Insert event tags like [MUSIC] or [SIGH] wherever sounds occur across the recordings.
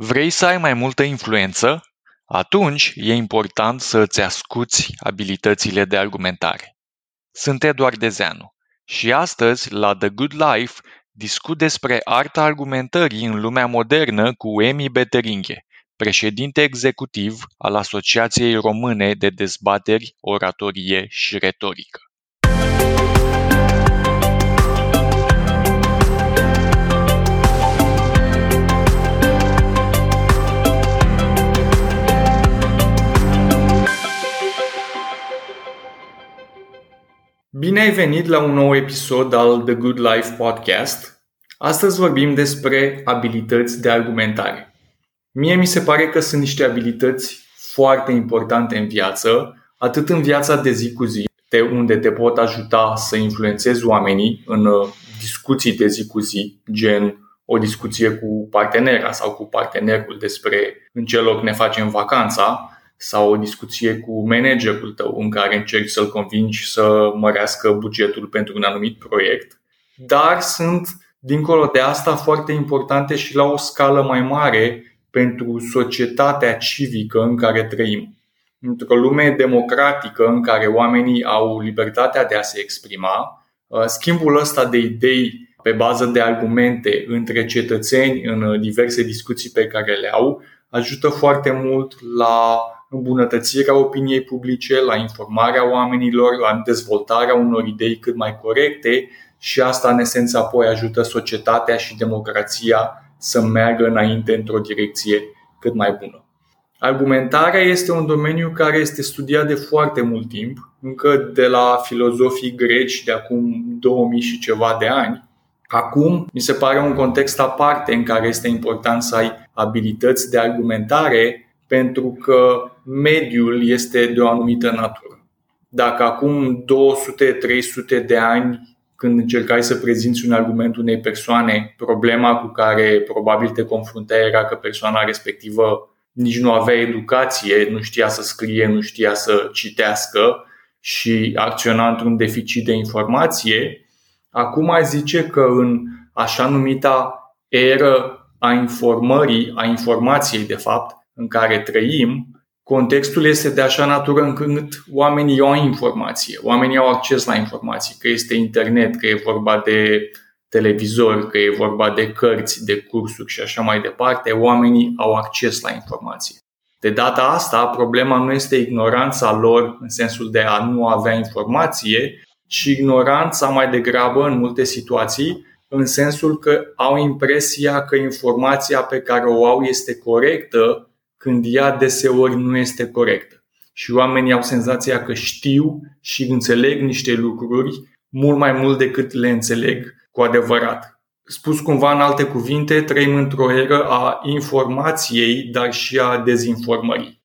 Vrei să ai mai multă influență? Atunci e important să îți ascuți abilitățile de argumentare. Sunt Eduard Dezeanu și astăzi, la The Good Life, discut despre arta argumentării în lumea modernă cu Emi Beteringhe, președinte executiv al Asociației Române de Dezbateri, Oratorie și Retorică. Bine ai venit la un nou episod al The Good Life Podcast. Astăzi vorbim despre abilități de argumentare. Mie mi se pare că sunt niște abilități foarte importante în viață, atât în viața de zi cu zi, de unde te pot ajuta să influențezi oamenii în uh, discuții de zi cu zi, gen o discuție cu partenera sau cu partenerul despre în ce loc ne facem vacanța, sau o discuție cu managerul tău în care încerci să-l convingi să mărească bugetul pentru un anumit proiect. Dar sunt, dincolo de asta, foarte importante și la o scală mai mare pentru societatea civică în care trăim. Într-o lume democratică în care oamenii au libertatea de a se exprima, uh, schimbul ăsta de idei pe bază de argumente între cetățeni în diverse discuții pe care le au ajută foarte mult la îmbunătățirea opiniei publice, la informarea oamenilor, la dezvoltarea unor idei cât mai corecte și asta în esență apoi ajută societatea și democrația să meargă înainte într-o direcție cât mai bună. Argumentarea este un domeniu care este studiat de foarte mult timp, încă de la filozofii greci de acum 2000 și ceva de ani. Acum, mi se pare un context aparte în care este important să ai abilități de argumentare pentru că mediul este de o anumită natură. Dacă acum 200-300 de ani, când încercai să prezinți un argument unei persoane, problema cu care probabil te confruntai era că persoana respectivă nici nu avea educație, nu știa să scrie, nu știa să citească și acționa într-un deficit de informație, acum ai zice că în așa numita eră a informării, a informației de fapt, în care trăim, contextul este de așa natură încât oamenii au informație, oamenii au acces la informații, că este internet, că e vorba de televizor, că e vorba de cărți, de cursuri și așa mai departe, oamenii au acces la informație. De data asta, problema nu este ignoranța lor în sensul de a nu avea informație, ci ignoranța mai degrabă în multe situații în sensul că au impresia că informația pe care o au este corectă când ea deseori nu este corectă. Și oamenii au senzația că știu și înțeleg niște lucruri mult mai mult decât le înțeleg cu adevărat. Spus cumva în alte cuvinte, trăim într-o eră a informației, dar și a dezinformării.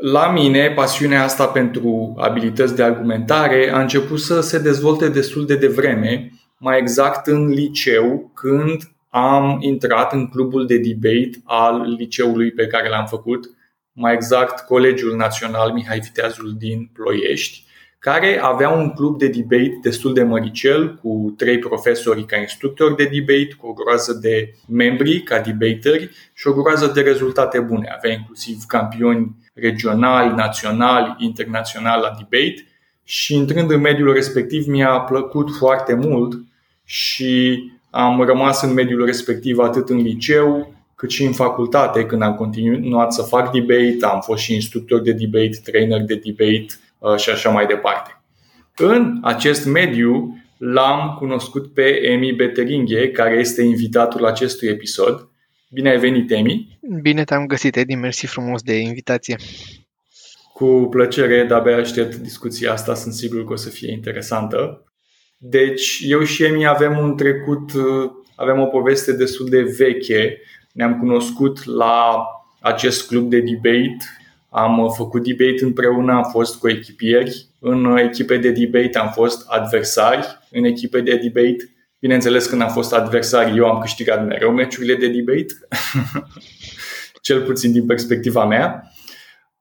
La mine, pasiunea asta pentru abilități de argumentare a început să se dezvolte destul de devreme, mai exact în liceu, când am intrat în clubul de debate al liceului pe care l-am făcut, mai exact Colegiul Național Mihai Viteazul din Ploiești, care avea un club de debate destul de măricel, cu trei profesori ca instructori de debate, cu o groază de membri ca debateri și o groază de rezultate bune. Avea inclusiv campioni regionali, naționali, internaționali la debate și intrând în mediul respectiv mi-a plăcut foarte mult și am rămas în mediul respectiv atât în liceu, cât și în facultate, când am continuat să fac debate, am fost și instructor de debate, trainer de debate uh, și așa mai departe. În acest mediu l-am cunoscut pe Emi Beteringhe, care este invitatul acestui episod. Bine ai venit, Emi! Bine te-am găsit, Edi, mersi frumos de invitație. Cu plăcere, de-abia aștept discuția asta, sunt sigur că o să fie interesantă. Deci eu și Emi avem un trecut, uh, avem o poveste destul de veche. Ne-am cunoscut la acest club de debate, am uh, făcut debate împreună, am fost cu echipieri. În uh, echipe de debate am fost adversari, în echipe de debate Bineînțeles, când am fost adversari, eu am câștigat mereu meciurile de debate, [LAUGHS] cel puțin din perspectiva mea.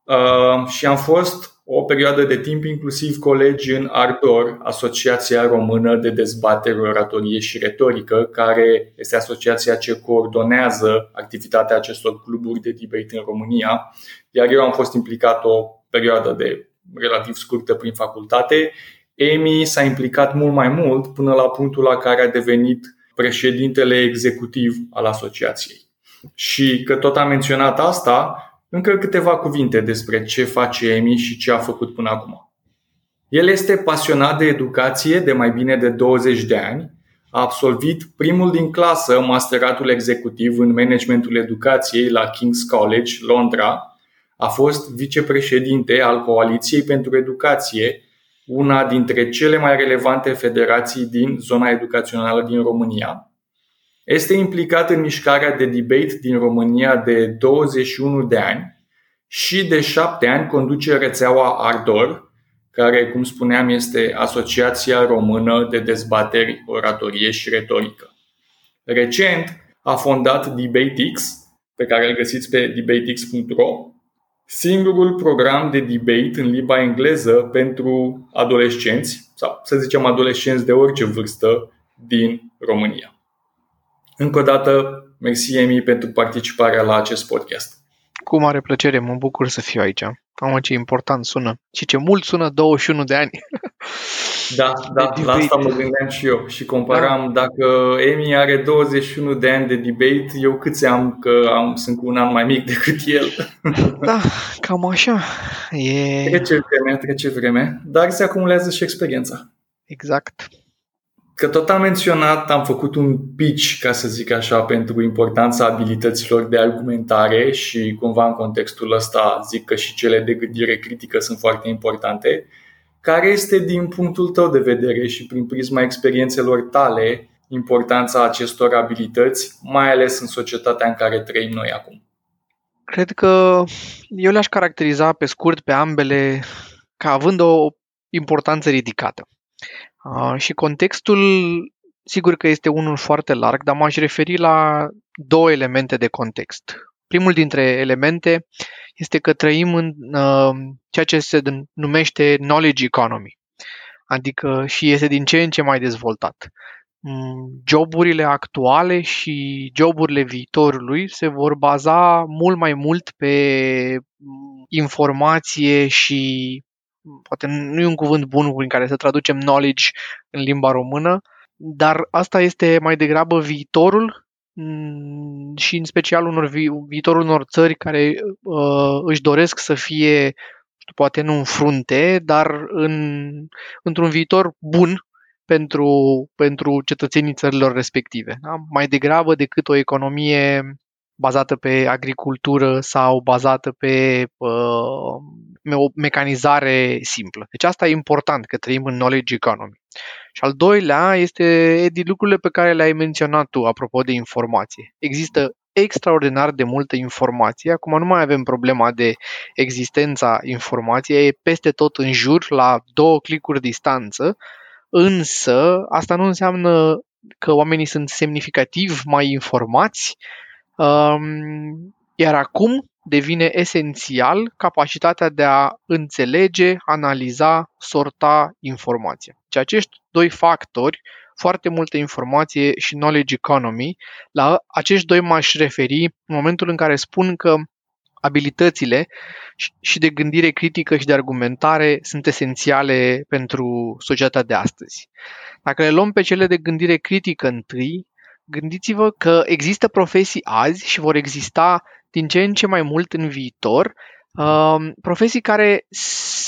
Uh, și am fost o perioadă de timp inclusiv colegi în Ardor, Asociația Română de Dezbatere, Oratorie și Retorică, care este asociația ce coordonează activitatea acestor cluburi de debate în România, iar eu am fost implicat o perioadă de relativ scurtă prin facultate. Amy s-a implicat mult mai mult până la punctul la care a devenit președintele executiv al asociației. Și că tot am menționat asta, încă câteva cuvinte despre ce face Emi și ce a făcut până acum. El este pasionat de educație de mai bine de 20 de ani, a absolvit primul din clasă masteratul executiv în managementul educației la King's College, Londra, a fost vicepreședinte al Coaliției pentru Educație, una dintre cele mai relevante federații din zona educațională din România, este implicat în mișcarea de debate din România de 21 de ani și de 7 ani conduce rețeaua Ardor, care, cum spuneam, este Asociația Română de Dezbateri, Oratorie și Retorică. Recent a fondat DebateX, pe care îl găsiți pe debatex.ro, singurul program de debate în limba engleză pentru adolescenți, sau să zicem adolescenți de orice vârstă din România. Încă o dată, mersi Emi pentru participarea la acest podcast. Cu mare plăcere, mă bucur să fiu aici. Am ce important sună. Și ce mult sună 21 de ani. [LAUGHS] Da, da, la asta mă gândeam și eu. Și comparam da. dacă Emi are 21 de ani de debate, eu câți am, că am, sunt cu un an mai mic [LAUGHS] decât el. Da, cam așa. E... Trece vreme, trece vreme, dar se acumulează și experiența. Exact. Că tot am menționat, am făcut un pitch, ca să zic așa, pentru importanța abilităților de argumentare și cumva în contextul ăsta zic că și cele de gândire critică sunt foarte importante. Care este din punctul tău de vedere și prin prisma experiențelor tale importanța acestor abilități, mai ales în societatea în care trăim noi acum? Cred că eu le-aș caracteriza pe scurt pe ambele ca având o importanță ridicată. Și contextul, sigur că este unul foarte larg, dar m-aș referi la două elemente de context. Primul dintre elemente este că trăim în uh, ceea ce se numește knowledge economy, adică și este din ce în ce mai dezvoltat. Mm, joburile actuale și joburile viitorului se vor baza mult mai mult pe mm, informație și poate nu e un cuvânt bun prin care să traducem knowledge în limba română, dar asta este mai degrabă viitorul mm, și în special unor vi- viitorul unor țări care uh, își doresc să fie, poate nu în frunte, dar în, într-un viitor bun pentru, pentru cetățenii țărilor respective. Da? Mai degrabă decât o economie bazată pe agricultură sau bazată pe uh, o mecanizare simplă. Deci asta e important, că trăim în knowledge economy. Și al doilea este, Edi, lucrurile pe care le-ai menționat tu apropo de informație. Există extraordinar de multă informație. Acum nu mai avem problema de existența informației, e peste tot în jur, la două clicuri distanță, însă asta nu înseamnă că oamenii sunt semnificativ mai informați iar acum devine esențial capacitatea de a înțelege, analiza, sorta informația. Și acești doi factori, foarte multă informație și knowledge economy, la acești doi m-aș referi în momentul în care spun că abilitățile și de gândire critică și de argumentare sunt esențiale pentru societatea de astăzi. Dacă le luăm pe cele de gândire critică întâi, Gândiți-vă că există profesii azi și vor exista din ce în ce mai mult în viitor, uh, profesii care,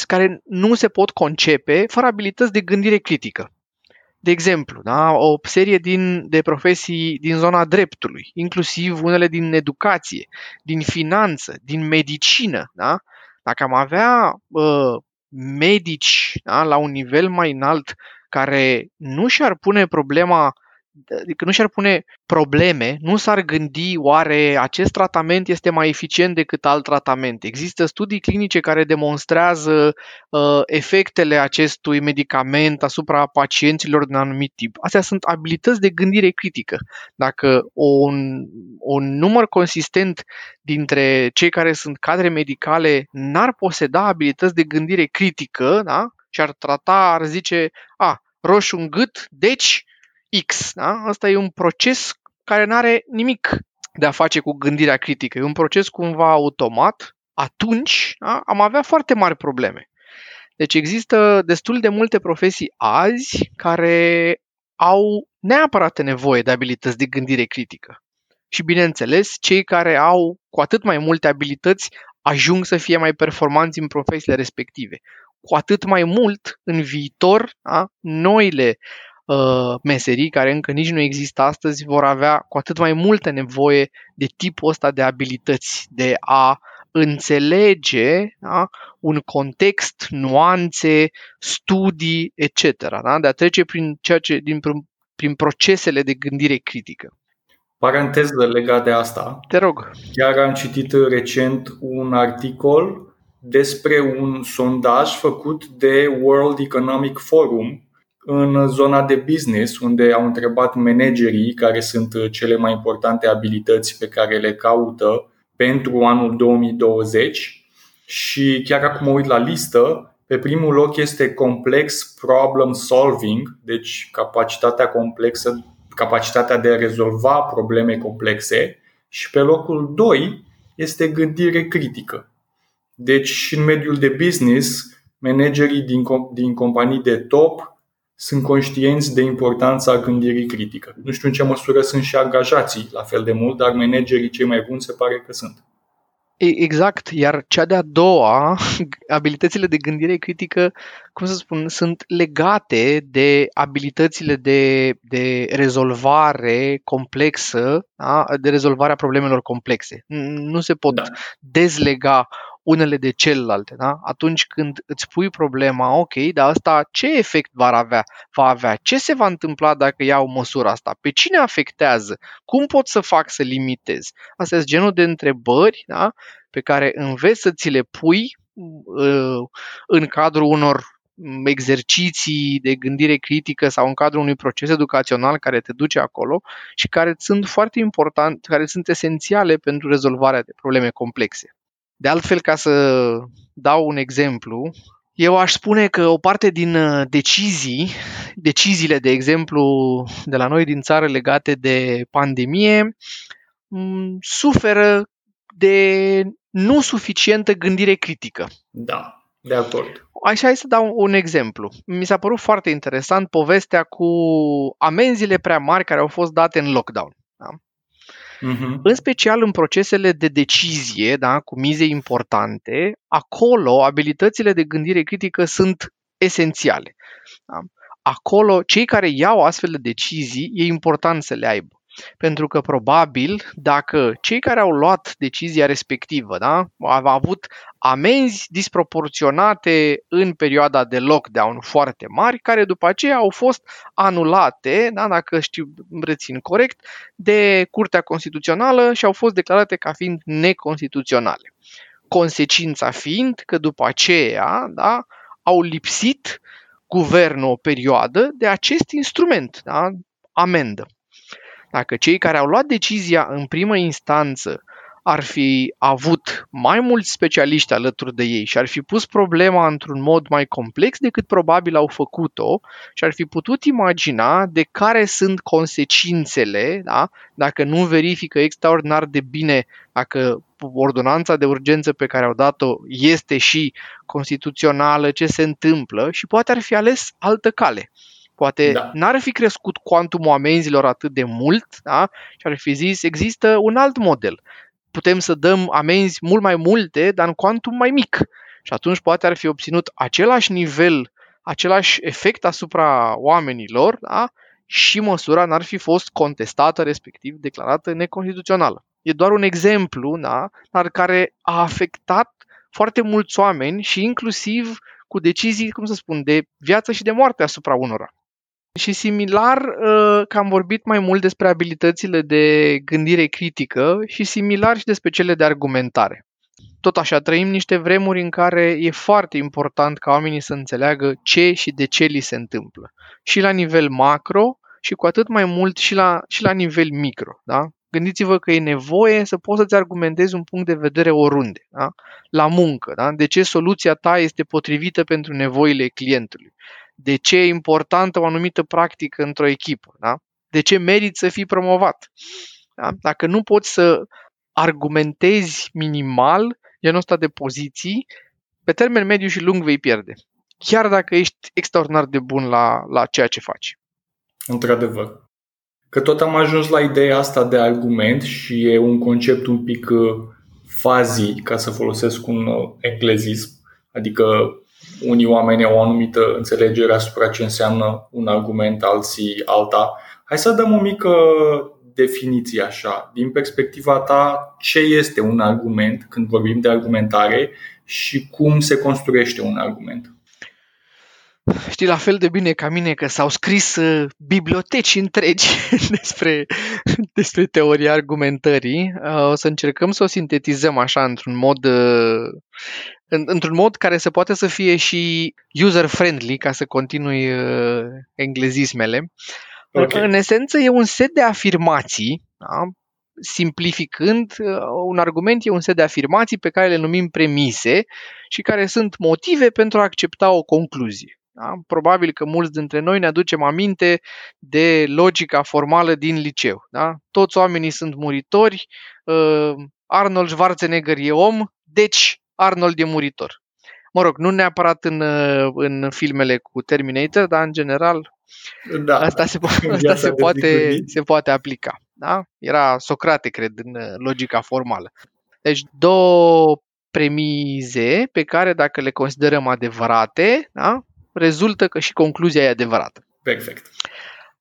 care nu se pot concepe fără abilități de gândire critică. De exemplu, da, o serie din, de profesii din zona dreptului, inclusiv unele din educație, din finanță, din medicină. Da? Dacă am avea uh, medici da, la un nivel mai înalt care nu și-ar pune problema adică nu și-ar pune probleme, nu s-ar gândi oare acest tratament este mai eficient decât alt tratament. Există studii clinice care demonstrează uh, efectele acestui medicament asupra pacienților de un anumit tip. Astea sunt abilități de gândire critică. Dacă un, un număr consistent dintre cei care sunt cadre medicale n-ar poseda abilități de gândire critică, da? și ar trata, ar zice, a, roșu în gât, deci X. Da? Asta e un proces care nu are nimic de a face cu gândirea critică. E un proces cumva automat. Atunci da? am avea foarte mari probleme. Deci există destul de multe profesii azi care au neapărat nevoie de abilități de gândire critică. Și bineînțeles, cei care au cu atât mai multe abilități ajung să fie mai performanți în profesiile respective. Cu atât mai mult, în viitor, da, noile uh, meserii care încă nici nu există astăzi vor avea cu atât mai multă nevoie de tipul ăsta de abilități, de a înțelege da, un context, nuanțe, studii, etc. Da, de a trece prin, ceea ce, din, prin procesele de gândire critică. Paranteză legat de asta. Te rog. Chiar am citit recent un articol despre un sondaj făcut de World Economic Forum în zona de business, unde au întrebat managerii care sunt cele mai importante abilități pe care le caută pentru anul 2020 și chiar acum mă uit la listă, pe primul loc este complex problem solving, deci capacitatea complexă, capacitatea de a rezolva probleme complexe și pe locul 2 este gândire critică. Deci, în mediul de business, managerii din, din companii de top sunt conștienți de importanța gândirii critică. Nu știu în ce măsură sunt și angajații la fel de mult, dar managerii cei mai buni se pare că sunt. Exact, iar cea de-a doua, [LAUGHS] abilitățile de gândire critică, cum să spun, sunt legate de abilitățile de, de rezolvare complexă, da? de rezolvarea problemelor complexe. Nu se pot da. dezlega unele de celelalte. Da? Atunci când îți pui problema, ok, dar asta ce efect va avea? Va avea? Ce se va întâmpla dacă iau măsura asta? Pe cine afectează? Cum pot să fac să limitez? Astea sunt genul de întrebări da? pe care înveți să ți le pui uh, în cadrul unor exerciții de gândire critică sau în cadrul unui proces educațional care te duce acolo și care sunt foarte importante, care sunt esențiale pentru rezolvarea de probleme complexe. De altfel, ca să dau un exemplu, eu aș spune că o parte din uh, decizii, deciziile, de exemplu, de la noi din țară legate de pandemie, mm, suferă de nu suficientă gândire critică. Da, de acord. Așa să dau un exemplu. Mi s-a părut foarte interesant povestea cu amenziile prea mari care au fost date în lockdown. Da? Uh-huh. În special în procesele de decizie, da, cu mize importante, acolo abilitățile de gândire critică sunt esențiale. Da? Acolo, cei care iau astfel de decizii, e important să le aibă. Pentru că probabil dacă cei care au luat decizia respectivă da, au avut amenzi disproporționate în perioada de lockdown foarte mari, care după aceea au fost anulate, da, dacă știu, rețin corect, de Curtea Constituțională și au fost declarate ca fiind neconstituționale. Consecința fiind că după aceea da, au lipsit guvernul o perioadă de acest instrument, da, amendă. Dacă cei care au luat decizia în primă instanță ar fi avut mai mulți specialiști alături de ei și ar fi pus problema într-un mod mai complex decât probabil au făcut-o și ar fi putut imagina de care sunt consecințele da? dacă nu verifică extraordinar de bine dacă ordonanța de urgență pe care au dat-o este și constituțională, ce se întâmplă și poate ar fi ales altă cale. Poate da. n-ar fi crescut cuantumul amenzilor atât de mult da? și ar fi zis există un alt model. Putem să dăm amenzi mult mai multe, dar în cuantum mai mic. Și atunci poate ar fi obținut același nivel, același efect asupra oamenilor da? și măsura n-ar fi fost contestată, respectiv declarată neconstituțională. E doar un exemplu da? dar care a afectat foarte mulți oameni și inclusiv cu decizii, cum să spun, de viață și de moarte asupra unora. Și similar uh, că am vorbit mai mult despre abilitățile de gândire critică și similar și despre cele de argumentare. Tot așa, trăim niște vremuri în care e foarte important ca oamenii să înțeleagă ce și de ce li se întâmplă. Și la nivel macro și cu atât mai mult și la, și la nivel micro. Da? Gândiți-vă că e nevoie să poți să-ți argumentezi un punct de vedere oriunde. Da? La muncă. Da? De ce soluția ta este potrivită pentru nevoile clientului de ce e importantă o anumită practică într-o echipă, da? de ce meriți să fii promovat. Da? Dacă nu poți să argumentezi minimal genul ăsta de poziții, pe termen mediu și lung vei pierde. Chiar dacă ești extraordinar de bun la, la ceea ce faci. Într-adevăr. Că tot am ajuns la ideea asta de argument și e un concept un pic uh, fazi, ca să folosesc un uh, englezism, adică unii oameni au o anumită înțelegere asupra ce înseamnă un argument, alții alta. Hai să dăm o mică definiție așa, din perspectiva ta, ce este un argument când vorbim de argumentare și cum se construiește un argument. Știi la fel de bine ca mine că s-au scris uh, biblioteci întregi [LAUGHS] despre, despre teoria argumentării. Uh, o să încercăm să o sintetizăm așa într-un mod uh, în, într-un mod care să poate să fie și user-friendly, ca să continui uh, englezismele. Okay. În esență, e un set de afirmații, da? simplificând, uh, un argument e un set de afirmații pe care le numim premise și care sunt motive pentru a accepta o concluzie. Da? Probabil că mulți dintre noi ne aducem aminte de logica formală din liceu. Da? Toți oamenii sunt muritori, uh, Arnold Schwarzenegger e om, deci Arnold e muritor. Mă rog, nu neapărat în, uh, în filmele cu Terminator, dar în general da, asta, se, asta se, poate, se poate aplica. Da? Era Socrate, cred, în uh, logica formală. Deci două premize pe care dacă le considerăm adevărate, da? rezultă că și concluzia e adevărată. Perfect.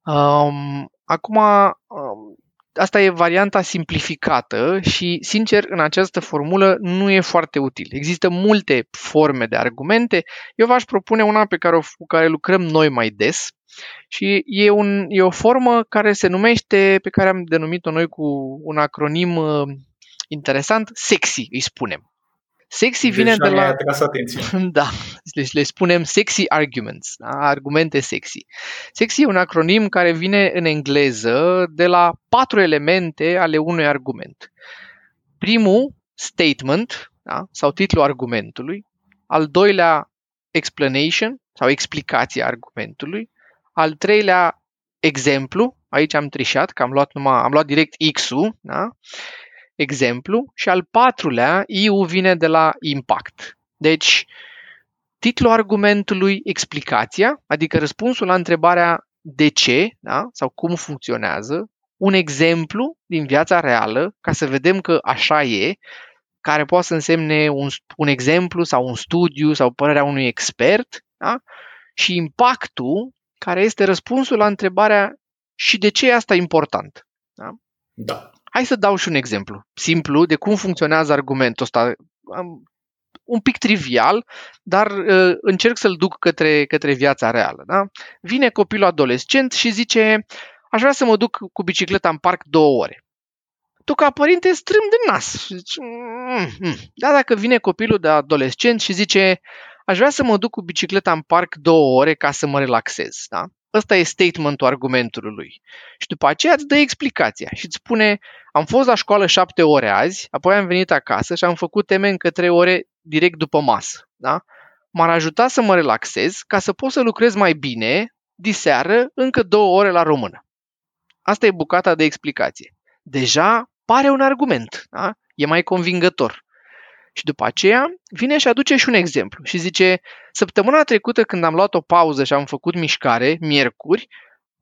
Um, acum, um, asta e varianta simplificată și, sincer, în această formulă nu e foarte util. Există multe forme de argumente. Eu v-aș propune una pe care, o, cu care lucrăm noi mai des și e, un, e o formă care se numește, pe care am denumit-o noi cu un acronim uh, interesant, sexy, îi spunem. Sexy vine Deja de la... atras atenția. [LAUGHS] Da, deci le spunem sexy arguments, da? argumente sexy. Sexy e un acronim care vine în engleză de la patru elemente ale unui argument. Primul, statement, da? sau titlul argumentului. Al doilea, explanation, sau explicația argumentului. Al treilea, exemplu, aici am trișat, că am luat, numai, am luat direct X-ul, da? Exemplu, și al patrulea, I-ul vine de la impact. Deci, titlul argumentului, explicația, adică răspunsul la întrebarea de ce da? sau cum funcționează, un exemplu din viața reală, ca să vedem că așa e, care poate să însemne un, un exemplu sau un studiu sau părerea unui expert, da? și impactul, care este răspunsul la întrebarea și de ce e asta important. Da? Da. Hai să dau și un exemplu simplu de cum funcționează argumentul ăsta. Un pic trivial, dar uh, încerc să-l duc către, către viața reală. Da? Vine copilul adolescent și zice, aș vrea să mă duc cu bicicleta în parc două ore. Tu ca părinte strâm de nas. Mm, mm. Da, dacă vine copilul de adolescent și zice, aș vrea să mă duc cu bicicleta în parc două ore ca să mă relaxez. Da? Ăsta e statementul argumentului lui. Și după aceea îți dă explicația și îți spune am fost la școală șapte ore azi, apoi am venit acasă și am făcut teme încă trei ore direct după masă. Da? M-ar ajuta să mă relaxez ca să pot să lucrez mai bine diseară încă două ore la română. Asta e bucata de explicație. Deja pare un argument, da? e mai convingător. Și după aceea vine și aduce și un exemplu și zice, săptămâna trecută când am luat o pauză și am făcut mișcare, miercuri,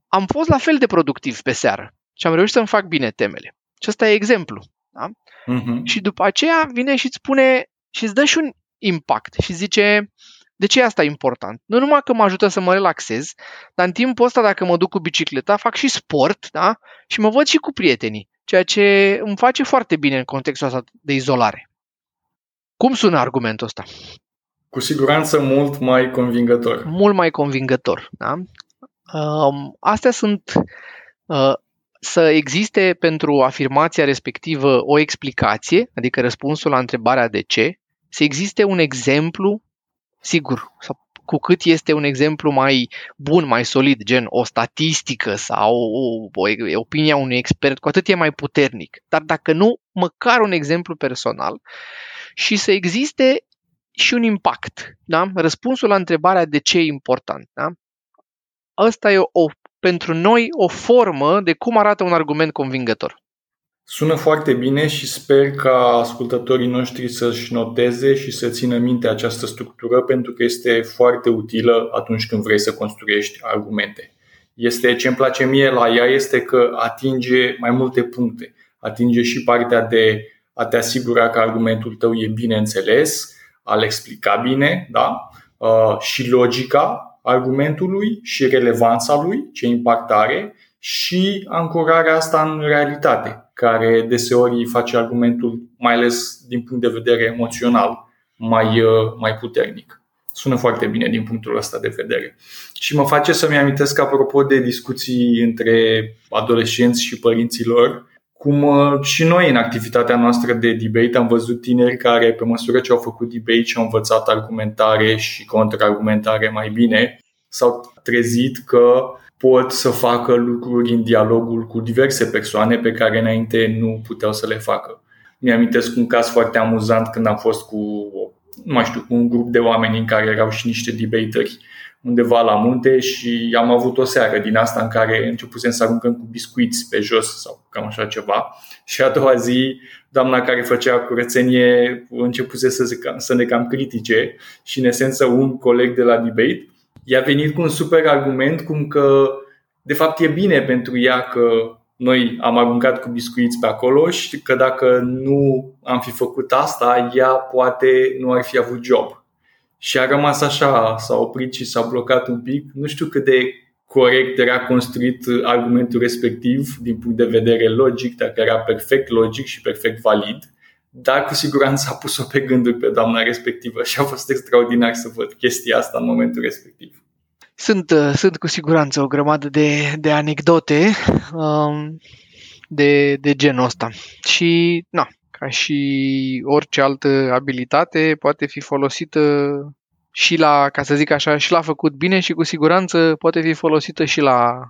am fost la fel de productiv pe seară și am reușit să-mi fac bine temele. Și ăsta e exemplu. Da? Uh-huh. Și după aceea vine și îți spune și îți dă și un impact și zice de ce e asta important? Nu numai că mă ajută să mă relaxez, dar în timpul ăsta dacă mă duc cu bicicleta, fac și sport da? și mă văd și cu prietenii, ceea ce îmi face foarte bine în contextul ăsta de izolare. Cum sună argumentul ăsta? Cu siguranță mult mai convingător. Mult mai convingător. Da? Um, astea sunt uh, să existe pentru afirmația respectivă o explicație, adică răspunsul la întrebarea de ce, să existe un exemplu, sigur, sau cu cât este un exemplu mai bun, mai solid, gen o statistică sau o, o opinia unui expert, cu atât e mai puternic. Dar dacă nu, măcar un exemplu personal și să existe și un impact. Da? Răspunsul la întrebarea de ce e important. Da? Asta e o, pentru noi o formă de cum arată un argument convingător. Sună foarte bine și sper ca ascultătorii noștri să-și noteze și să țină minte această structură pentru că este foarte utilă atunci când vrei să construiești argumente. Este ce îmi place mie la ea este că atinge mai multe puncte. Atinge și partea de a te asigura că argumentul tău e bine înțeles, a-l explica bine, da? Uh, și logica argumentului și relevanța lui, ce impact are și ancorarea asta în realitate, care deseori face argumentul, mai ales din punct de vedere emoțional, mai, uh, mai puternic. Sună foarte bine din punctul ăsta de vedere. Și mă face să-mi amintesc, apropo de discuții între adolescenți și părinților, cum uh, și noi în activitatea noastră de debate am văzut tineri care, pe măsură ce au făcut debate și au învățat argumentare și contraargumentare mai bine, s-au trezit că pot să facă lucruri în dialogul cu diverse persoane pe care înainte nu puteau să le facă. Mi-amintesc un caz foarte amuzant când am fost cu, nu mai știu, cu un grup de oameni în care erau și niște debateri undeva la munte și am avut o seară din asta în care începusem să aruncăm cu biscuiți pe jos sau cam așa ceva. Și a doua zi, doamna care făcea curățenie începuse să, să ne cam critique și în esență un coleg de la debate i-a venit cu un super argument cum că de fapt e bine pentru ea că noi am aruncat cu biscuiți pe acolo și că dacă nu am fi făcut asta, ea poate nu ar fi avut job. Și a rămas așa, s-a oprit și s-a blocat un pic. Nu știu cât de corect era construit argumentul respectiv din punct de vedere logic, dacă era perfect logic și perfect valid, dar cu siguranță a pus-o pe gânduri pe doamna respectivă și a fost extraordinar să văd chestia asta în momentul respectiv. Sunt, uh, sunt cu siguranță o grămadă de, de anecdote um, de, de genul ăsta. Și, na, ca și orice altă abilitate, poate fi folosită și la, ca să zic așa, și la făcut bine și cu siguranță poate fi folosită și la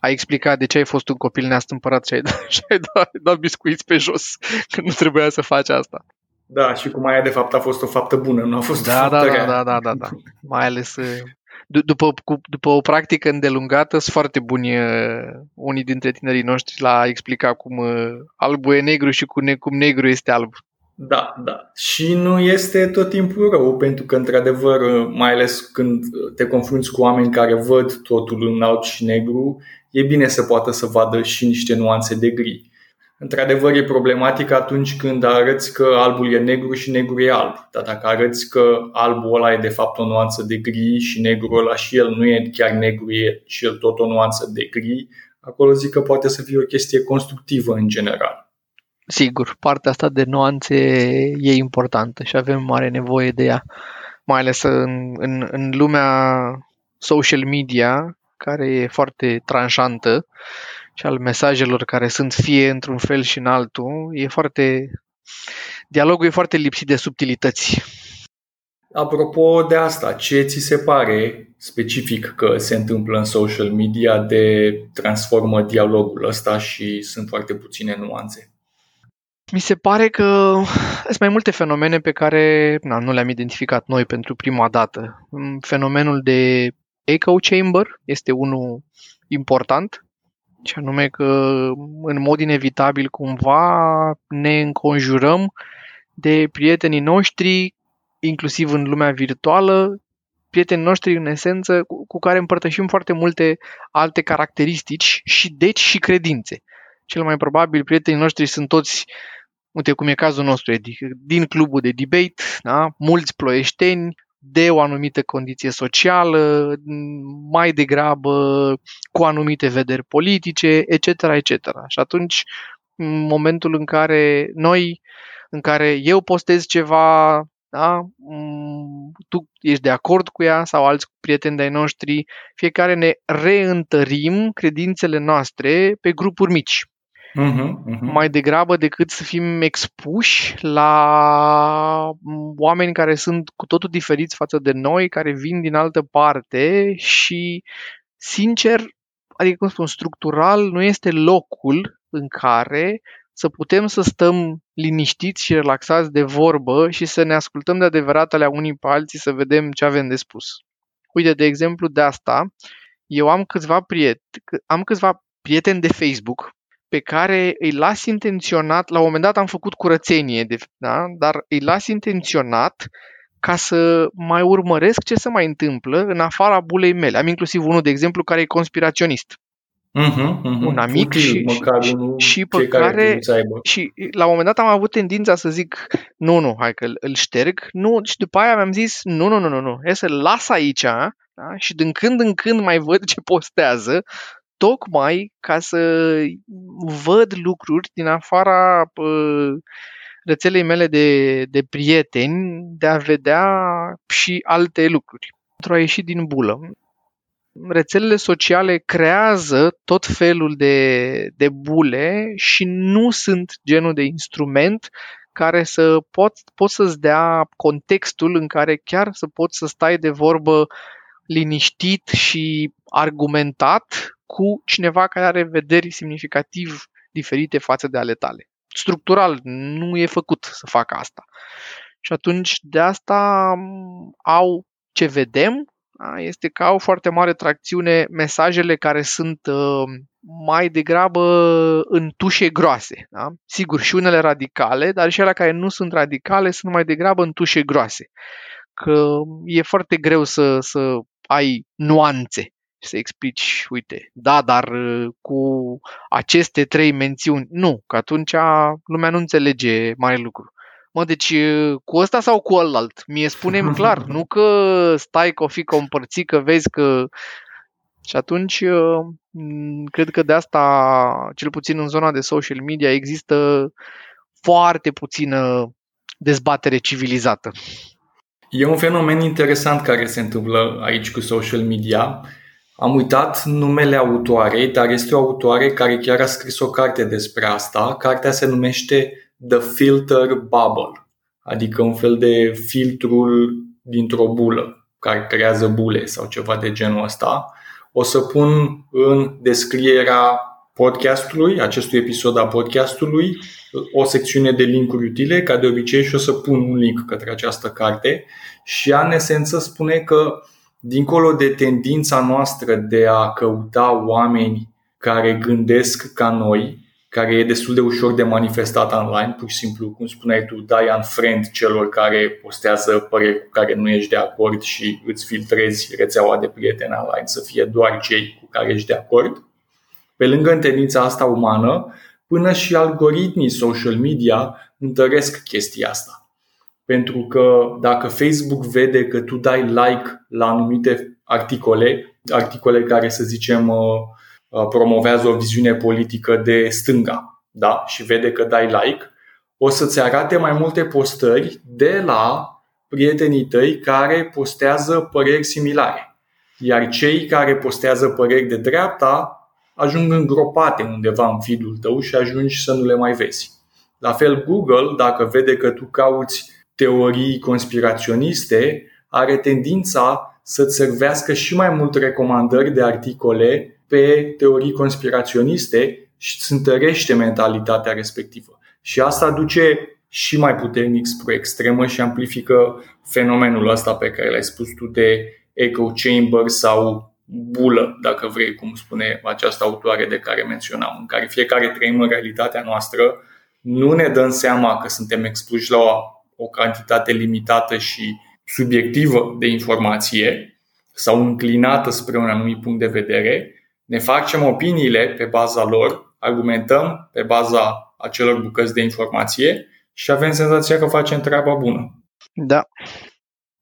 a explica de ce ai fost un copil neastâmpărat și ai, dat, [LAUGHS] și ai dat, dat biscuiți pe jos când nu trebuia să faci asta. Da, și cum aia de fapt a fost o faptă bună, nu a fost da, o da, faptă da, rea. da, da, da, da. Mai ales uh, [LAUGHS] după, cu, după o practică îndelungată, sunt foarte buni uh, unii dintre tinerii noștri la a explica cum uh, albul e negru și cum, ne, cum negru este alb. Da, da. Și nu este tot timpul rău, pentru că, într-adevăr, mai ales când te confrunți cu oameni care văd totul în alb și negru, e bine să poată să vadă și niște nuanțe de gri. Într-adevăr, e problematic atunci când arăți că albul e negru și negru e alb. Dar dacă arăți că albul ăla e de fapt o nuanță de gri și negru ăla și el nu e chiar negru, e și el tot o nuanță de gri, acolo zic că poate să fie o chestie constructivă în general. Sigur, partea asta de nuanțe e importantă și avem mare nevoie de ea, mai ales în, în, în lumea social media, care e foarte tranșantă și al mesajelor care sunt fie într-un fel și în altul, e foarte... Dialogul e foarte lipsit de subtilități. Apropo de asta, ce ți se pare specific că se întâmplă în social media de transformă dialogul ăsta și sunt foarte puține nuanțe? Mi se pare că sunt mai multe fenomene pe care na, nu le-am identificat noi pentru prima dată. Fenomenul de echo chamber este unul important, și anume că în mod inevitabil cumva ne înconjurăm de prietenii noștri, inclusiv în lumea virtuală, prietenii noștri în esență cu, cu care împărtășim foarte multe alte caracteristici și deci și credințe. Cel mai probabil prietenii noștri sunt toți uite cum e cazul nostru, adică din clubul de debate, da? mulți ploieșteni, de o anumită condiție socială, mai degrabă cu anumite vederi politice, etc., etc. Și atunci, în momentul în care noi, în care eu postez ceva, da, tu ești de acord cu ea sau alți prieteni de-ai noștri, fiecare ne reîntărim credințele noastre pe grupuri mici. Uh-huh, uh-huh. Mai degrabă decât să fim expuși la oameni care sunt cu totul diferiți față de noi, care vin din altă parte și, sincer, adică cum spun, structural nu este locul în care să putem să stăm liniștiți și relaxați de vorbă și să ne ascultăm de adevăratele unii pe alții să vedem ce avem de spus. Uite, de exemplu, de asta, eu am câțiva prieteni, am câțiva prieteni de Facebook pe care îi las intenționat, la un moment dat am făcut curățenie, de, da? dar îi las intenționat ca să mai urmăresc ce se mai întâmplă în afara bulei mele. Am inclusiv unul, de exemplu, care e conspiraționist. Uh-huh, uh-huh. Un amic Util, și, măcar și, și pe care, care și la un moment dat am avut tendința să zic nu, nu, hai că îl șterg, nu, și după aia mi-am zis nu, nu, nu, nu, nu, e să-l las aici da? și din când în când mai văd ce postează, tocmai ca să văd lucruri din afara uh, rețelei mele de, de prieteni, de a vedea și alte lucruri, pentru a ieși din bulă rețelele sociale creează tot felul de, de bule și nu sunt genul de instrument care să pot, pot să-ți dea contextul în care chiar să poți să stai de vorbă liniștit și argumentat cu cineva care are vederi semnificativ diferite față de ale tale. Structural nu e făcut să facă asta. Și atunci de asta au ce vedem da, este că au foarte mare tracțiune mesajele care sunt uh, mai degrabă în tușe groase. Da? Sigur, și unele radicale, dar și alea care nu sunt radicale sunt mai degrabă în tușe groase. Că e foarte greu să, să ai nuanțe și să explici, uite, da, dar uh, cu aceste trei mențiuni, nu, că atunci lumea nu înțelege mare lucru. Mă, deci cu ăsta sau cu ălalt? Mie spunem [LAUGHS] clar, nu că stai cu o fică împărțit, că vezi că... Și atunci, cred că de asta, cel puțin în zona de social media, există foarte puțină dezbatere civilizată. E un fenomen interesant care se întâmplă aici cu social media. Am uitat numele autoarei, dar este o autoare care chiar a scris o carte despre asta. Cartea se numește the filter bubble, adică un fel de filtrul dintr-o bulă care creează bule sau ceva de genul ăsta. O să pun în descrierea podcastului, acestui episod a podcastului, o secțiune de linkuri utile, ca de obicei, și o să pun un link către această carte și ea, în esență, spune că dincolo de tendința noastră de a căuta oameni care gândesc ca noi, care e destul de ușor de manifestat online, pur și simplu, cum spuneai tu, dai un friend celor care postează păreri cu care nu ești de acord și îți filtrezi rețeaua de prieteni online să fie doar cei cu care ești de acord. Pe lângă întâlnița asta umană, până și algoritmii social media întăresc chestia asta. Pentru că dacă Facebook vede că tu dai like la anumite articole, articole care să zicem uh, Uh, promovează o viziune politică de stânga da? și vede că dai like, o să-ți arate mai multe postări de la prietenii tăi care postează păreri similare. Iar cei care postează păreri de dreapta ajung îngropate undeva în feed-ul tău și ajungi să nu le mai vezi. La fel, Google, dacă vede că tu cauți teorii conspiraționiste, are tendința să-ți servească și mai mult recomandări de articole pe teorii conspiraționiste și îți întărește mentalitatea respectivă. Și asta duce și mai puternic spre extremă și amplifică fenomenul ăsta pe care l-ai spus tu de echo chamber sau bulă, dacă vrei, cum spune această autoare de care menționam, în care fiecare trăim în realitatea noastră, nu ne dăm seama că suntem expuși la o, o cantitate limitată și subiectivă de informație sau înclinată spre un anumit punct de vedere ne facem opiniile pe baza lor, argumentăm pe baza acelor bucăți de informație și avem senzația că facem treaba bună. Da.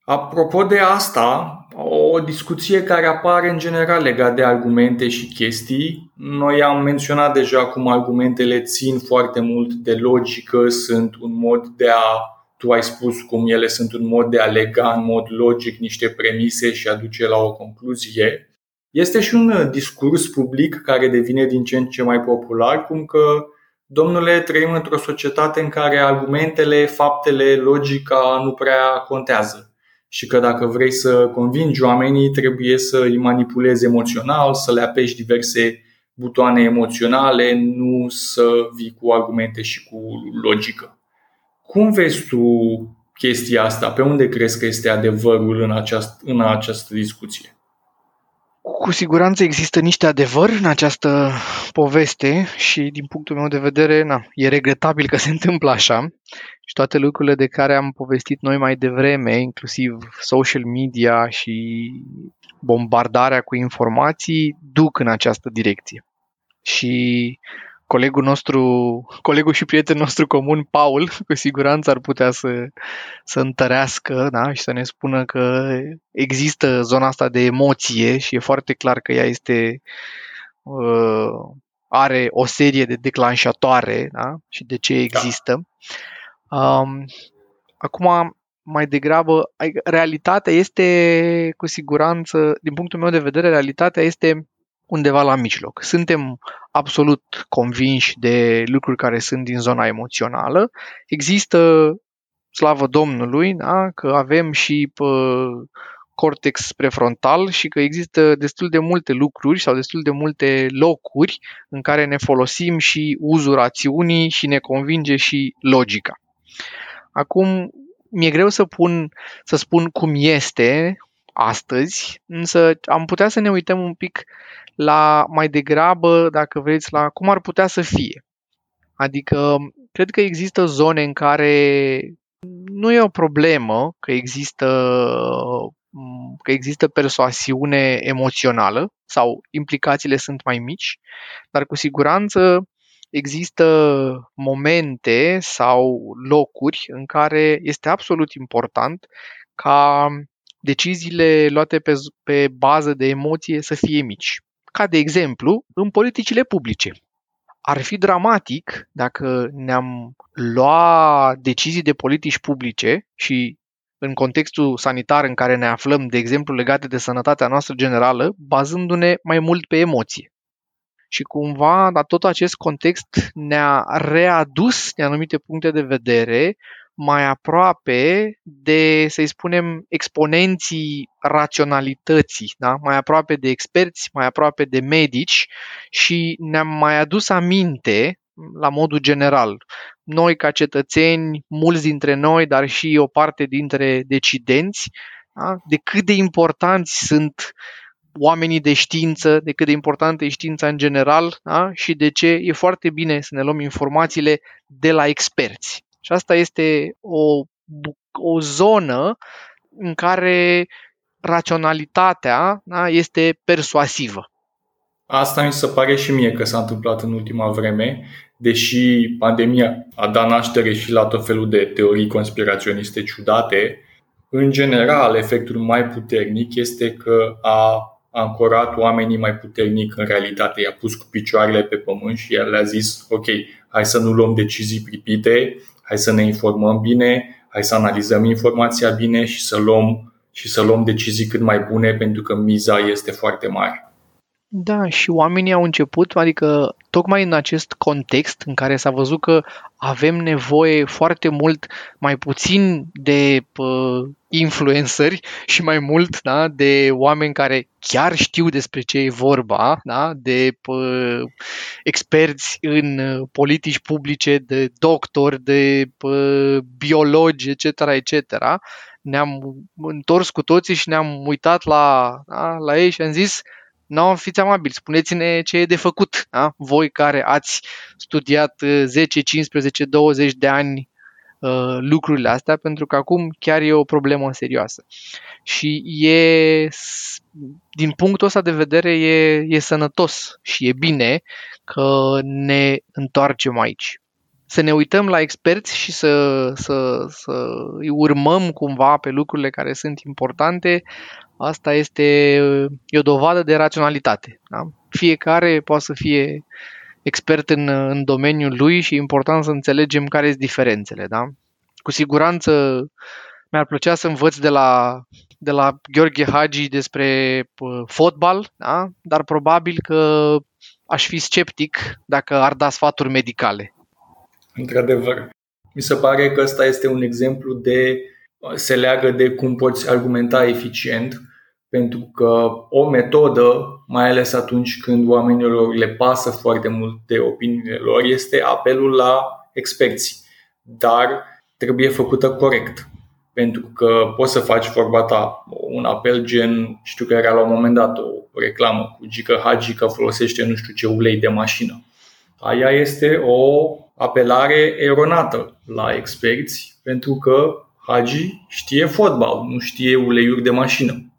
Apropo de asta, o discuție care apare în general legat de argumente și chestii. Noi am menționat deja cum argumentele țin foarte mult de logică, sunt un mod de a tu ai spus cum ele sunt un mod de a lega în mod logic niște premise și a duce la o concluzie. Este și un discurs public care devine din ce în ce mai popular, cum că, domnule, trăim într-o societate în care argumentele, faptele, logica nu prea contează și că dacă vrei să convingi oamenii, trebuie să îi manipulezi emoțional, să le apeși diverse butoane emoționale, nu să vii cu argumente și cu logică. Cum vezi tu chestia asta? Pe unde crezi că este adevărul în această, în această discuție? Cu siguranță există niște adevăr în această poveste și din punctul meu de vedere na, e regretabil că se [LAUGHS] întâmplă așa și toate lucrurile de care am povestit noi mai devreme, inclusiv social media și bombardarea cu informații, duc în această direcție. Și colegul nostru, colegul și prietenul nostru comun, Paul, cu siguranță ar putea să, să întărească da? și să ne spună că există zona asta de emoție și e foarte clar că ea este uh, are o serie de declanșatoare da? și de ce există. Da. Um, acum, mai degrabă, realitatea este cu siguranță, din punctul meu de vedere, realitatea este undeva la mijloc. Suntem absolut convinși de lucruri care sunt din zona emoțională. Există, slavă Domnului, da, că avem și pe cortex prefrontal și că există destul de multe lucruri sau destul de multe locuri în care ne folosim și uzul rațiunii și ne convinge și logica. Acum, mi-e greu să pun, să spun cum este astăzi, însă am putea să ne uităm un pic la mai degrabă, dacă vreți, la cum ar putea să fie. Adică, cred că există zone în care nu e o problemă că există că există persoasiune emoțională sau implicațiile sunt mai mici, dar cu siguranță există momente sau locuri în care este absolut important ca deciziile luate pe, pe bază de emoție să fie mici ca de exemplu în politicile publice. Ar fi dramatic dacă ne-am lua decizii de politici publice și în contextul sanitar în care ne aflăm, de exemplu, legate de sănătatea noastră generală, bazându-ne mai mult pe emoție. Și cumva, la tot acest context ne-a readus de anumite puncte de vedere mai aproape de, să-i spunem, exponenții raționalității, da? mai aproape de experți, mai aproape de medici și ne-am mai adus aminte, la modul general, noi ca cetățeni, mulți dintre noi, dar și o parte dintre decidenți, da? de cât de importanți sunt oamenii de știință, de cât de importantă e știința în general da? și de ce e foarte bine să ne luăm informațiile de la experți. Și asta este o, o zonă în care raționalitatea da, este persuasivă. Asta mi se pare și mie că s-a întâmplat în ultima vreme, deși pandemia a dat naștere și la tot felul de teorii conspiraționiste ciudate, în general, efectul mai puternic este că a ancorat oamenii mai puternic în realitate. I-a pus cu picioarele pe pământ și el le-a zis, ok, hai să nu luăm decizii pripite, hai să ne informăm bine, hai să analizăm informația bine și să luăm, și să luăm decizii cât mai bune pentru că miza este foarte mare. Da, și oamenii au început, adică tocmai în acest context în care s-a văzut că avem nevoie foarte mult, mai puțin de uh, influenceri și mai mult da, de oameni care chiar știu despre ce e vorba, da, de uh, experți în politici publice, de doctori, de uh, biologi, etc., etc., ne-am întors cu toții și ne-am uitat la, da, la ei și am zis nu, fiți amabili, spuneți-ne ce e de făcut. Da? Voi care ați studiat 10, 15, 20 de ani uh, lucrurile astea, pentru că acum chiar e o problemă serioasă. Și e, din punctul ăsta de vedere, e, e sănătos și e bine că ne întoarcem aici. Să ne uităm la experți și să, să, să îi urmăm cumva pe lucrurile care sunt importante, Asta este e o dovadă de raționalitate. Da? Fiecare poate să fie expert în, în domeniul lui și e important să înțelegem care sunt diferențele. Da? cu siguranță mi-ar plăcea să învăț de la, de la Gheorghe Hagi despre fotbal, da? dar probabil că aș fi sceptic dacă ar da sfaturi medicale. Într-adevăr. Mi se pare că ăsta este un exemplu de se leagă de cum poți argumenta eficient, pentru că o metodă, mai ales atunci când oamenilor le pasă foarte mult de opiniile lor, este apelul la experți. Dar trebuie făcută corect. Pentru că poți să faci vorba ta un apel gen, știu că era la un moment dat o reclamă cu Gică Hagi că folosește nu știu ce ulei de mașină. Aia este o apelare eronată la experți pentru că Hagi știe fotbal, nu știe uleiuri de mașină.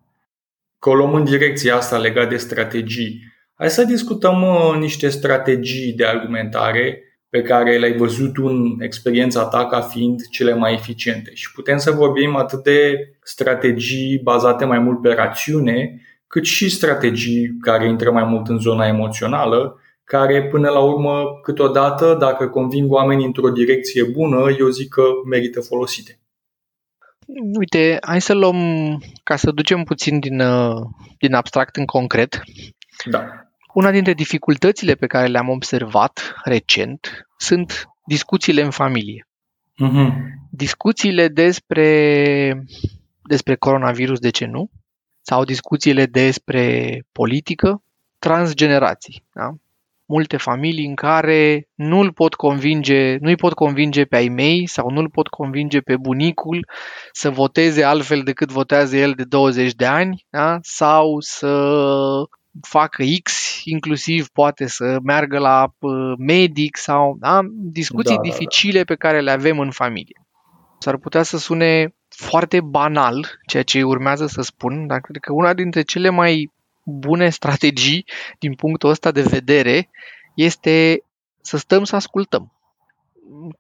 Că o luăm în direcția asta legat de strategii. Hai să discutăm uh, niște strategii de argumentare pe care le-ai văzut în experiența ta ca fiind cele mai eficiente. Și putem să vorbim atât de strategii bazate mai mult pe rațiune, cât și strategii care intră mai mult în zona emoțională, care până la urmă, câteodată, dacă conving oamenii într-o direcție bună, eu zic că merită folosite. Uite, hai să luăm, ca să ducem puțin din, uh, din abstract în concret. Da. Una dintre dificultățile pe care le-am observat recent sunt discuțiile în familie. Uh-huh. Discuțiile despre, despre coronavirus, de ce nu? Sau discuțiile despre politică, transgenerații. Da? Multe familii în care nu-l pot convinge, nu-i pot convinge pe ai mei sau nu-l pot convinge pe bunicul să voteze altfel decât votează el de 20 de ani da? sau să facă X, inclusiv poate să meargă la medic sau da? discuții da, dificile pe care le avem în familie. S-ar putea să sune foarte banal ceea ce urmează să spun, dar cred că una dintre cele mai bune strategii din punctul ăsta de vedere este să stăm să ascultăm.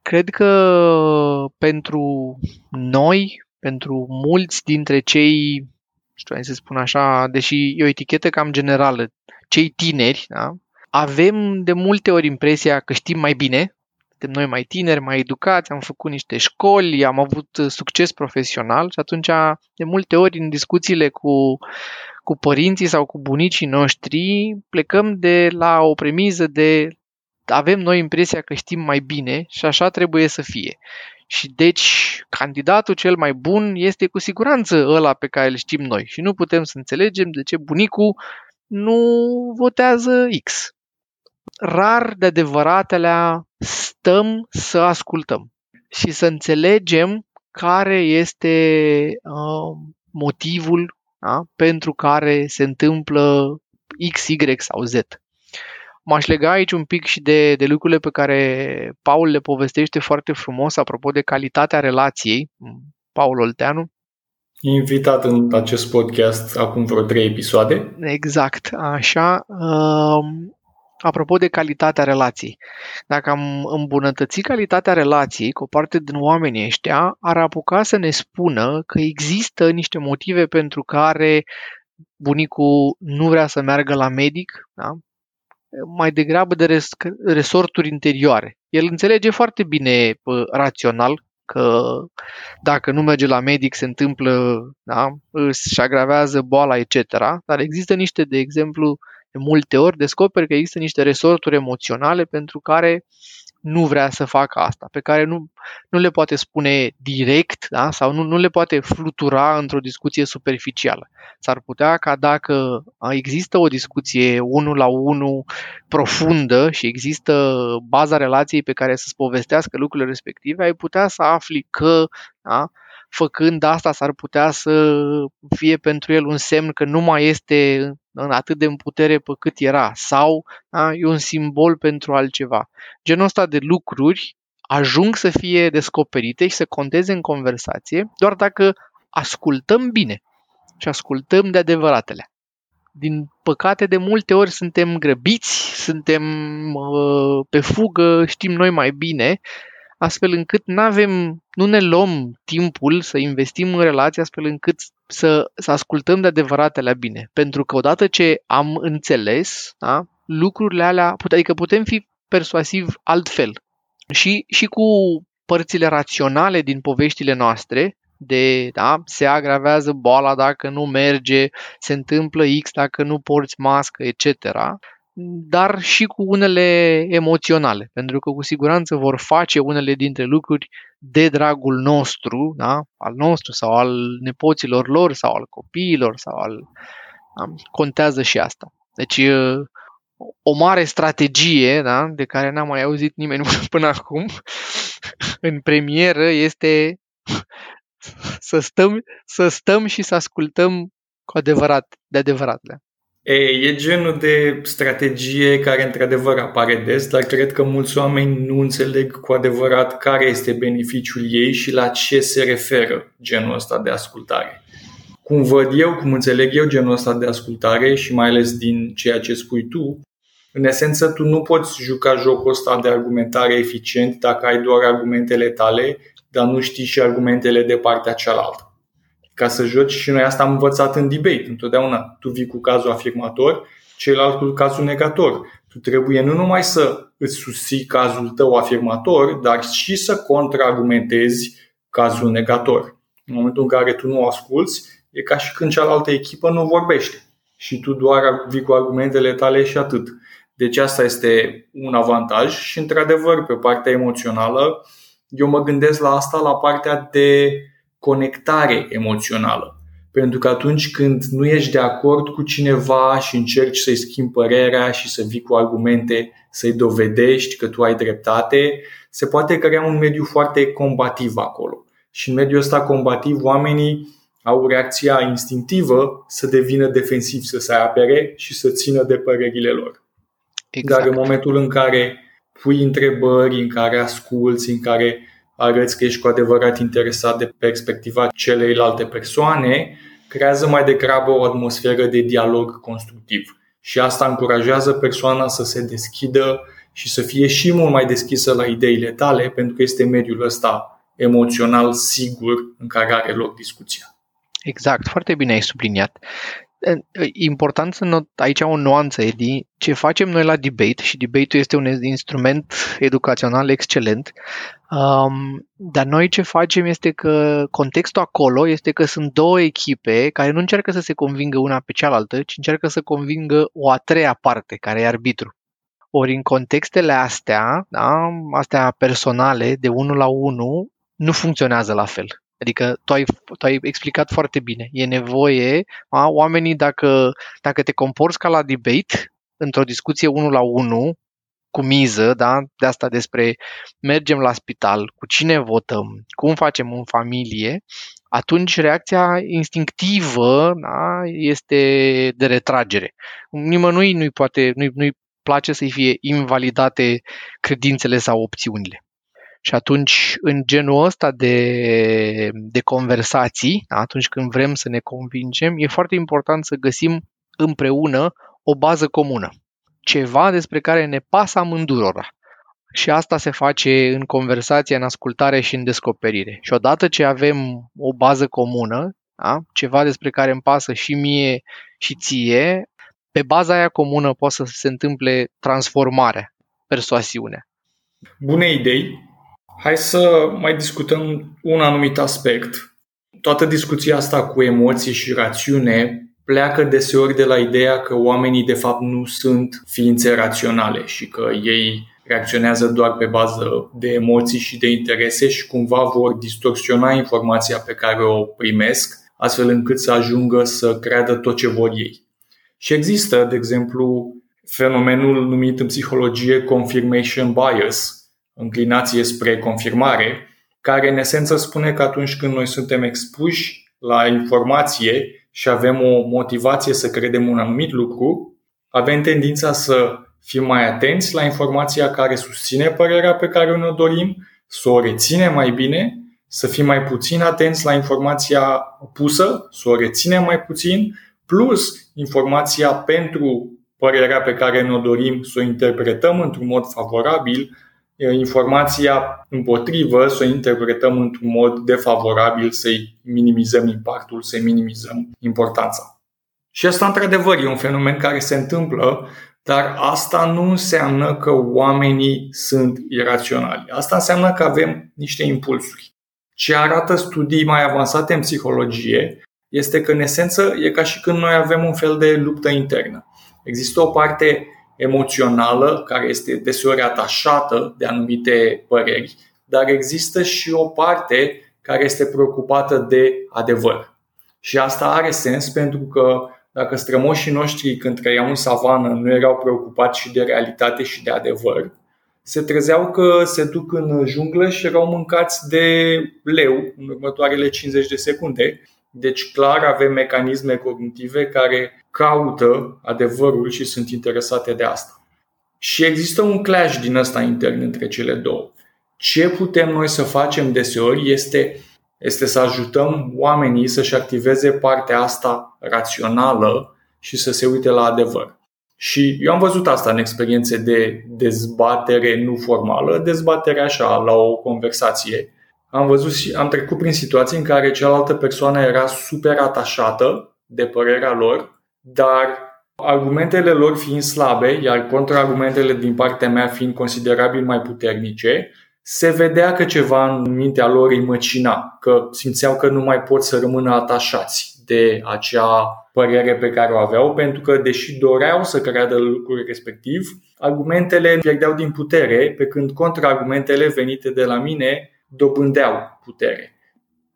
Cred că pentru noi, pentru mulți dintre cei, știu să spun așa, deși e o etichetă cam generală, cei tineri, da? avem de multe ori impresia că știm mai bine, suntem noi mai tineri, mai educați, am făcut niște școli, am avut succes profesional și atunci de multe ori în discuțiile cu cu părinții sau cu bunicii noștri, plecăm de la o premiză de avem noi impresia că știm mai bine și așa trebuie să fie. Și deci candidatul cel mai bun este cu siguranță ăla pe care îl știm noi și nu putem să înțelegem de ce bunicul nu votează X. Rar de adevăratele stăm să ascultăm și să înțelegem care este uh, motivul da? pentru care se întâmplă X, Y sau Z. M-aș lega aici un pic și de, de lucrurile pe care Paul le povestește foarte frumos apropo de calitatea relației. Paul Olteanu. Invitat în acest podcast acum vreo trei episoade. Exact, așa. Um, apropo de calitatea relației. Dacă am îmbunătățit calitatea relației cu o parte din oamenii ăștia, ar apuca să ne spună că există niște motive pentru care bunicul nu vrea să meargă la medic, da? mai degrabă de res- resorturi interioare. El înțelege foarte bine rațional că dacă nu merge la medic se întâmplă, da, își agravează boala, etc. Dar există niște, de exemplu, de multe ori descoperi că există niște resorturi emoționale pentru care nu vrea să facă asta, pe care nu, nu le poate spune direct da? sau nu, nu le poate flutura într-o discuție superficială. S-ar putea ca dacă există o discuție unul la unul profundă și există baza relației pe care să-ți povestească lucrurile respective, ai putea să afli că da? făcând asta s-ar putea să fie pentru el un semn că nu mai este în atât de în putere pe cât era sau da, e un simbol pentru altceva. Genul ăsta de lucruri ajung să fie descoperite și să conteze în conversație doar dacă ascultăm bine și ascultăm de adevăratele. Din păcate, de multe ori suntem grăbiți, suntem uh, pe fugă, știm noi mai bine astfel încât nu avem, nu ne luăm timpul să investim în relație astfel încât să, să ascultăm de adevăratele bine. Pentru că odată ce am înțeles, da, lucrurile alea, adică putem fi persuasiv altfel. Și, și cu părțile raționale din poveștile noastre, de da, se agravează boala dacă nu merge, se întâmplă X dacă nu porți mască, etc. Dar și cu unele emoționale, pentru că cu siguranță vor face unele dintre lucruri de dragul nostru, da? al nostru sau al nepoților lor sau al copiilor sau al. Da? Contează și asta. Deci o mare strategie da? de care n-am mai auzit nimeni [LAUGHS] până acum [LAUGHS] în premieră este să stăm, să stăm și să ascultăm cu adevărat, de adevărat. Da? E, e genul de strategie care într-adevăr apare des, dar cred că mulți oameni nu înțeleg cu adevărat care este beneficiul ei și la ce se referă genul ăsta de ascultare. Cum văd eu, cum înțeleg eu genul ăsta de ascultare și mai ales din ceea ce spui tu, în esență tu nu poți juca jocul ăsta de argumentare eficient dacă ai doar argumentele tale, dar nu știi și argumentele de partea cealaltă ca să joci și noi asta am învățat în debate întotdeauna. Tu vii cu cazul afirmator, celălalt cu cazul negator. Tu trebuie nu numai să îți susții cazul tău afirmator, dar și să contraargumentezi cazul negator. În momentul în care tu nu asculți, e ca și când cealaltă echipă nu vorbește și tu doar vii cu argumentele tale și atât. Deci asta este un avantaj și într-adevăr pe partea emoțională eu mă gândesc la asta la partea de conectare emoțională. Pentru că atunci când nu ești de acord cu cineva și încerci să-i schimbi părerea și să vii cu argumente, să-i dovedești că tu ai dreptate, se poate crea un mediu foarte combativ acolo. Și în mediul ăsta combativ oamenii au reacția instinctivă să devină defensivi, să se apere și să țină de părerile lor. Exact. Dar în momentul în care pui întrebări, în care asculți, în care arăți că ești cu adevărat interesat de perspectiva celeilalte persoane, creează mai degrabă o atmosferă de dialog constructiv. Și asta încurajează persoana să se deschidă și să fie și mult mai deschisă la ideile tale, pentru că este mediul ăsta emoțional sigur în care are loc discuția. Exact, foarte bine ai subliniat. Important să not aici o nuanță, Edi. Ce facem noi la debate, și debate-ul este un instrument educațional excelent, um, dar noi ce facem este că contextul acolo este că sunt două echipe care nu încearcă să se convingă una pe cealaltă, ci încearcă să convingă o a treia parte, care e arbitru. Ori în contextele astea, da, astea personale, de unul la unul, nu funcționează la fel. Adică tu ai, tu ai explicat foarte bine. E nevoie, a, oamenii dacă, dacă te comporți ca la debate, într-o discuție unul la unul, cu miză, da? de asta despre mergem la spital, cu cine votăm, cum facem în familie, atunci reacția instinctivă da? este de retragere. Nimănui nu-i, poate, nu-i, nu-i place să-i fie invalidate credințele sau opțiunile. Și atunci, în genul ăsta de, de conversații, atunci când vrem să ne convingem, e foarte important să găsim împreună o bază comună. Ceva despre care ne pasă amândurora. Și asta se face în conversație, în ascultare și în descoperire. Și odată ce avem o bază comună, da? ceva despre care îmi pasă și mie și ție, pe baza aia comună poate să se întâmple transformarea, persoasiunea. Bune idei, Hai să mai discutăm un anumit aspect. Toată discuția asta cu emoții și rațiune pleacă deseori de la ideea că oamenii de fapt nu sunt ființe raționale și că ei reacționează doar pe bază de emoții și de interese și cumva vor distorsiona informația pe care o primesc, astfel încât să ajungă să creadă tot ce vor ei. Și există, de exemplu, fenomenul numit în psihologie confirmation bias, înclinație spre confirmare, care în esență spune că atunci când noi suntem expuși la informație și avem o motivație să credem un anumit lucru, avem tendința să fim mai atenți la informația care susține părerea pe care ne dorim, să o reținem mai bine, să fim mai puțin atenți la informația opusă, să o reținem mai puțin, plus informația pentru părerea pe care ne-o dorim să o interpretăm într-un mod favorabil, informația împotrivă să o interpretăm într-un mod defavorabil, să-i minimizăm impactul, să-i minimizăm importanța. Și asta, într-adevăr, e un fenomen care se întâmplă dar asta nu înseamnă că oamenii sunt iraționali. Asta înseamnă că avem niște impulsuri. Ce arată studii mai avansate în psihologie este că, în esență, e ca și când noi avem un fel de luptă internă. Există o parte emoțională care este deseori atașată de anumite păreri, dar există și o parte care este preocupată de adevăr. Și asta are sens pentru că dacă strămoșii noștri când trăiau în savană nu erau preocupați și de realitate și de adevăr, se trezeau că se duc în junglă și erau mâncați de leu în următoarele 50 de secunde. Deci clar avem mecanisme cognitive care caută adevărul și sunt interesate de asta. Și există un clash din ăsta intern între cele două. Ce putem noi să facem deseori este, este să ajutăm oamenii să-și activeze partea asta rațională și să se uite la adevăr. Și eu am văzut asta în experiențe de dezbatere nu formală, dezbatere așa, la o conversație. Am văzut și am trecut prin situații în care cealaltă persoană era super atașată de părerea lor, dar argumentele lor fiind slabe, iar contraargumentele din partea mea fiind considerabil mai puternice, se vedea că ceva în mintea lor îi măcina, că simțeau că nu mai pot să rămână atașați de acea părere pe care o aveau, pentru că, deși doreau să creadă lucrul respectiv, argumentele pierdeau din putere, pe când contraargumentele venite de la mine dobândeau putere.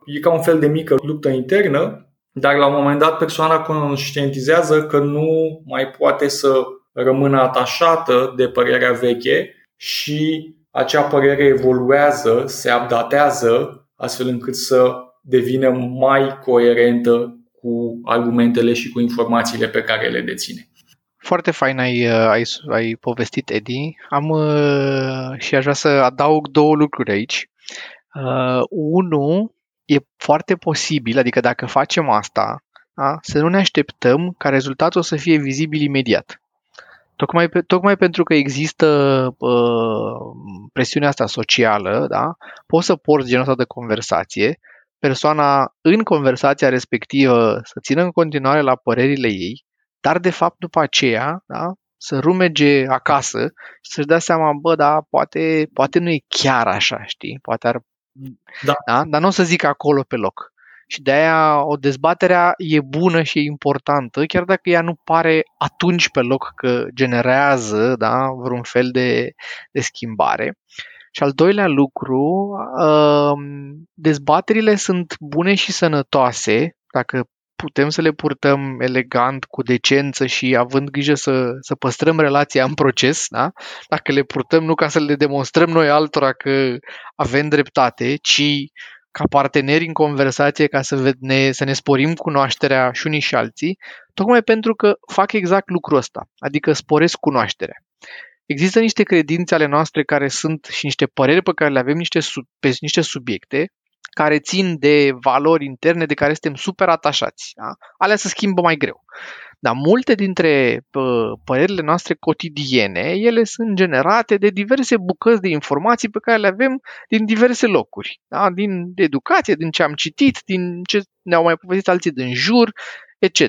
E ca un fel de mică luptă internă, dar la un moment dat persoana conștientizează că nu mai poate să rămână atașată de părerea veche și acea părere evoluează, se updatează, astfel încât să devină mai coerentă cu argumentele și cu informațiile pe care le deține. Foarte fain ai, uh, ai, ai povestit, Edi. Am uh, și aș vrea să adaug două lucruri aici. Uh, unu, e foarte posibil, adică dacă facem asta, da, să nu ne așteptăm ca rezultatul să fie vizibil imediat. Tocmai, tocmai pentru că există uh, presiunea asta socială, da, poți să porți genul ăsta de conversație, persoana în conversația respectivă să țină în continuare la părerile ei, dar de fapt după aceea da, să rumege acasă și să-și dea seama, bă, da, poate, poate nu e chiar așa, știi? Poate ar... Da. da? Dar nu o să zic acolo pe loc. Și de aia o dezbatere e bună și e importantă, chiar dacă ea nu pare atunci pe loc că generează da, vreun fel de, de schimbare. Și al doilea lucru, um, dezbaterile sunt bune și sănătoase dacă putem să le purtăm elegant, cu decență și având grijă să, să păstrăm relația în proces, da? dacă le purtăm nu ca să le demonstrăm noi altora că avem dreptate, ci ca parteneri în conversație ca să ne, să ne sporim cunoașterea și unii și alții, tocmai pentru că fac exact lucrul ăsta, adică sporesc cunoașterea. Există niște credințe ale noastre care sunt și niște păreri pe care le avem niște, pe niște subiecte care țin de valori interne de care suntem super atașați. Da? Alea se schimbă mai greu. Dar multe dintre părerile noastre cotidiene, ele sunt generate de diverse bucăți de informații pe care le avem din diverse locuri. Da? Din educație, din ce am citit, din ce ne-au mai povestit alții din jur, etc.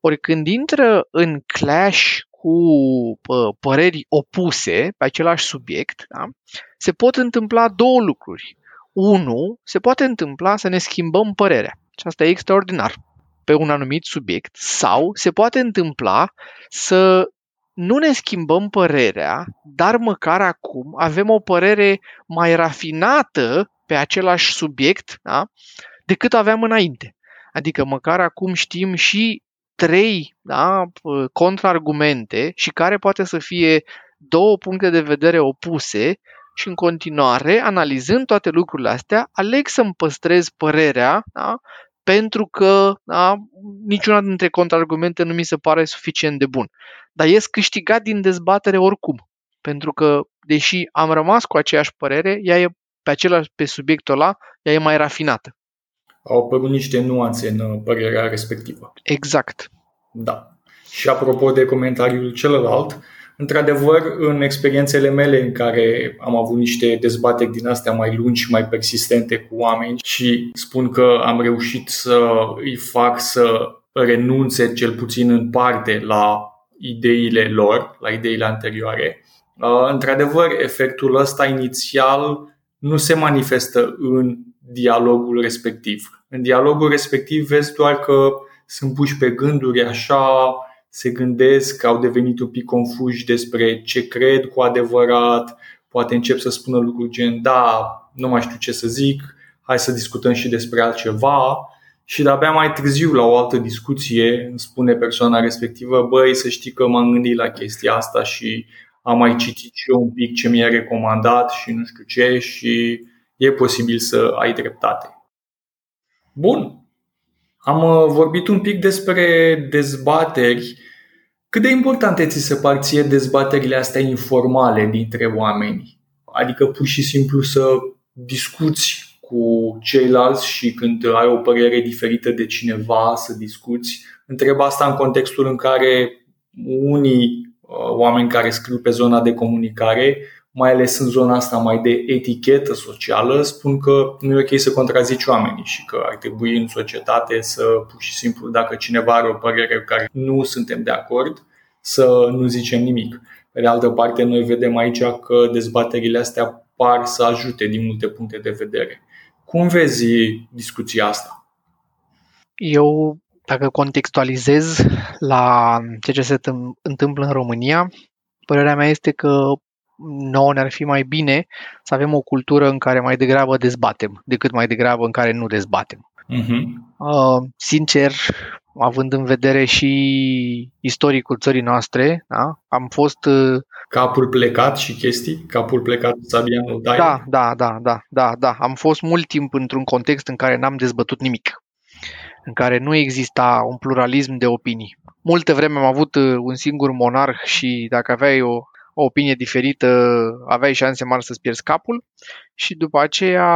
Ori când intră în clash cu păreri opuse pe același subiect, da? se pot întâmpla două lucruri. Unu, se poate întâmpla să ne schimbăm părerea. Și asta e extraordinar pe un anumit subiect. Sau se poate întâmpla să nu ne schimbăm părerea, dar măcar acum avem o părere mai rafinată pe același subiect da? decât aveam înainte. Adică măcar acum știm și trei da, contraargumente și care poate să fie două puncte de vedere opuse și în continuare, analizând toate lucrurile astea, aleg să-mi păstrez părerea da, pentru că da, niciuna dintre contraargumente nu mi se pare suficient de bun. Dar ies câștigat din dezbatere oricum. Pentru că, deși am rămas cu aceeași părere, ea e pe același pe subiectul ăla, ea e mai rafinată. Au apărut niște nuanțe în uh, părerea respectivă. Exact. Da. Și apropo de comentariul celălalt, într-adevăr, în experiențele mele în care am avut niște dezbateri din astea mai lungi și mai persistente cu oameni și spun că am reușit să îi fac să renunțe cel puțin în parte la ideile lor, la ideile anterioare. Uh, într-adevăr, efectul ăsta inițial nu se manifestă în dialogul respectiv. În dialogul respectiv vezi doar că sunt puși pe gânduri așa, se gândesc că au devenit un pic confuși despre ce cred cu adevărat, poate încep să spună lucruri gen da, nu mai știu ce să zic, hai să discutăm și despre altceva și de-abia mai târziu la o altă discuție îmi spune persoana respectivă, băi, să știi că m-am gândit la chestia asta și am mai citit și eu un pic ce mi-a recomandat și nu știu ce și e posibil să ai dreptate. Bun. Am uh, vorbit un pic despre dezbateri. Cât de importante ți se par ție dezbaterile astea informale dintre oameni? Adică pur și simplu să discuți cu ceilalți și când ai o părere diferită de cineva să discuți. Întreb asta în contextul în care unii uh, oameni care scriu pe zona de comunicare mai ales în zona asta mai de etichetă socială, spun că nu e ok să contrazici oamenii și că ar trebui în societate să, pur și simplu, dacă cineva are o părere cu care nu suntem de acord, să nu zicem nimic. Pe de altă parte, noi vedem aici că dezbaterile astea par să ajute din multe puncte de vedere. Cum vezi discuția asta? Eu, dacă contextualizez la ceea ce se întâmplă în România, părerea mea este că nouă ne-ar fi mai bine să avem o cultură în care mai degrabă dezbatem, decât mai degrabă în care nu dezbatem. Uh-huh. Uh, sincer, având în vedere și istoricul țării noastre, da? am fost... Uh, capul plecat și chestii? Capul plecat Sabianul Dai? Da, da, da, da, da, da. Am fost mult timp într-un context în care n-am dezbătut nimic, în care nu exista un pluralism de opinii. Multă vreme am avut uh, un singur monarh și dacă aveai o o opinie diferită, aveai șanse mari să-ți pierzi capul și după aceea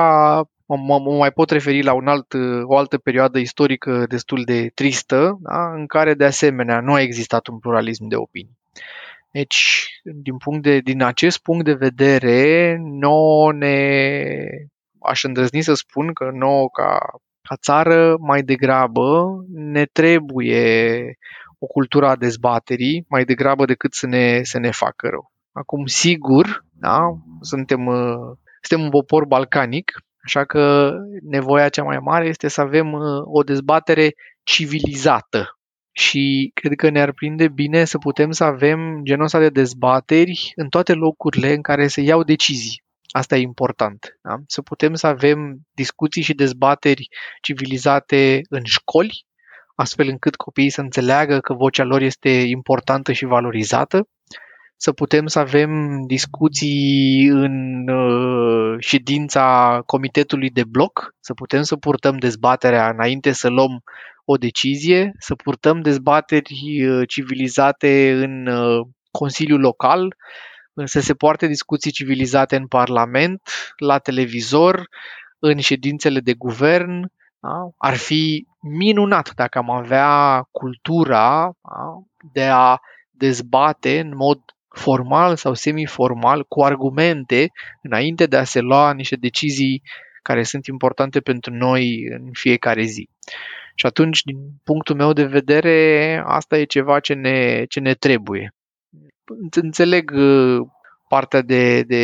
mă, mă mai pot referi la un alt, o altă perioadă istorică destul de tristă, da? în care de asemenea nu a existat un pluralism de opinii. Deci, din, punct de, din acest punct de vedere, nouă ne aș îndrăzni să spun că nouă ca, ca țară mai degrabă ne trebuie o cultură a dezbaterii mai degrabă decât să ne, să ne facă rău. Acum, sigur, da, suntem, uh, suntem un popor balcanic, așa că nevoia cea mai mare este să avem uh, o dezbatere civilizată. Și cred că ne-ar prinde bine să putem să avem genul ăsta de dezbateri în toate locurile în care se iau decizii. Asta e important. Da? Să putem să avem discuții și dezbateri civilizate în școli, astfel încât copiii să înțeleagă că vocea lor este importantă și valorizată, să putem să avem discuții în uh, ședința comitetului de bloc, să putem să purtăm dezbaterea înainte să luăm o decizie, să purtăm dezbateri uh, civilizate în uh, Consiliul Local, să se poarte discuții civilizate în Parlament, la televizor, în ședințele de guvern, da? Ar fi minunat dacă am avea cultura da? de a dezbate în mod formal sau semiformal cu argumente înainte de a se lua niște decizii care sunt importante pentru noi în fiecare zi. Și atunci, din punctul meu de vedere, asta e ceva ce ne, ce ne trebuie. Înțeleg uh, partea de, de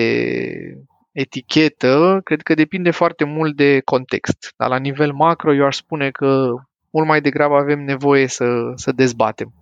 etichetă, cred că depinde foarte mult de context. Dar la nivel macro, eu aș spune că mult mai degrabă avem nevoie să, să dezbatem.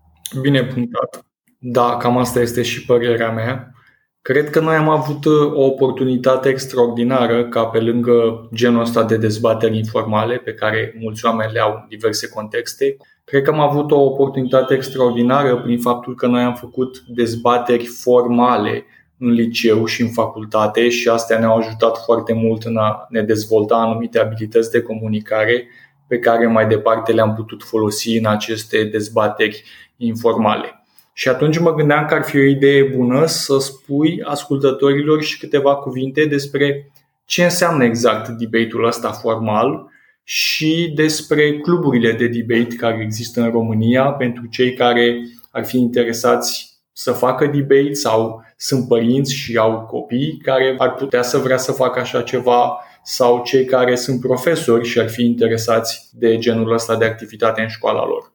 Bine punctat. Da, cam asta este și părerea mea. Cred că noi am avut uh, o oportunitate extraordinară ca pe lângă genul ăsta de dezbateri informale pe care mulți oameni le au în diverse contexte, cred că am avut o oportunitate extraordinară prin faptul că noi am făcut dezbateri formale în liceu și în facultate și astea ne-au ajutat foarte mult în a ne dezvolta anumite abilități de comunicare pe care mai departe le-am putut folosi în aceste dezbateri informale. Și atunci mă gândeam că ar fi o idee bună să spui ascultătorilor și câteva cuvinte despre ce înseamnă exact debate-ul ăsta formal și despre cluburile de debate care există în România pentru cei care ar fi interesați să facă debate sau sunt părinți și au copii care ar putea să vrea să facă așa ceva sau cei care sunt profesori și ar fi interesați de genul ăsta de activitate în școala lor.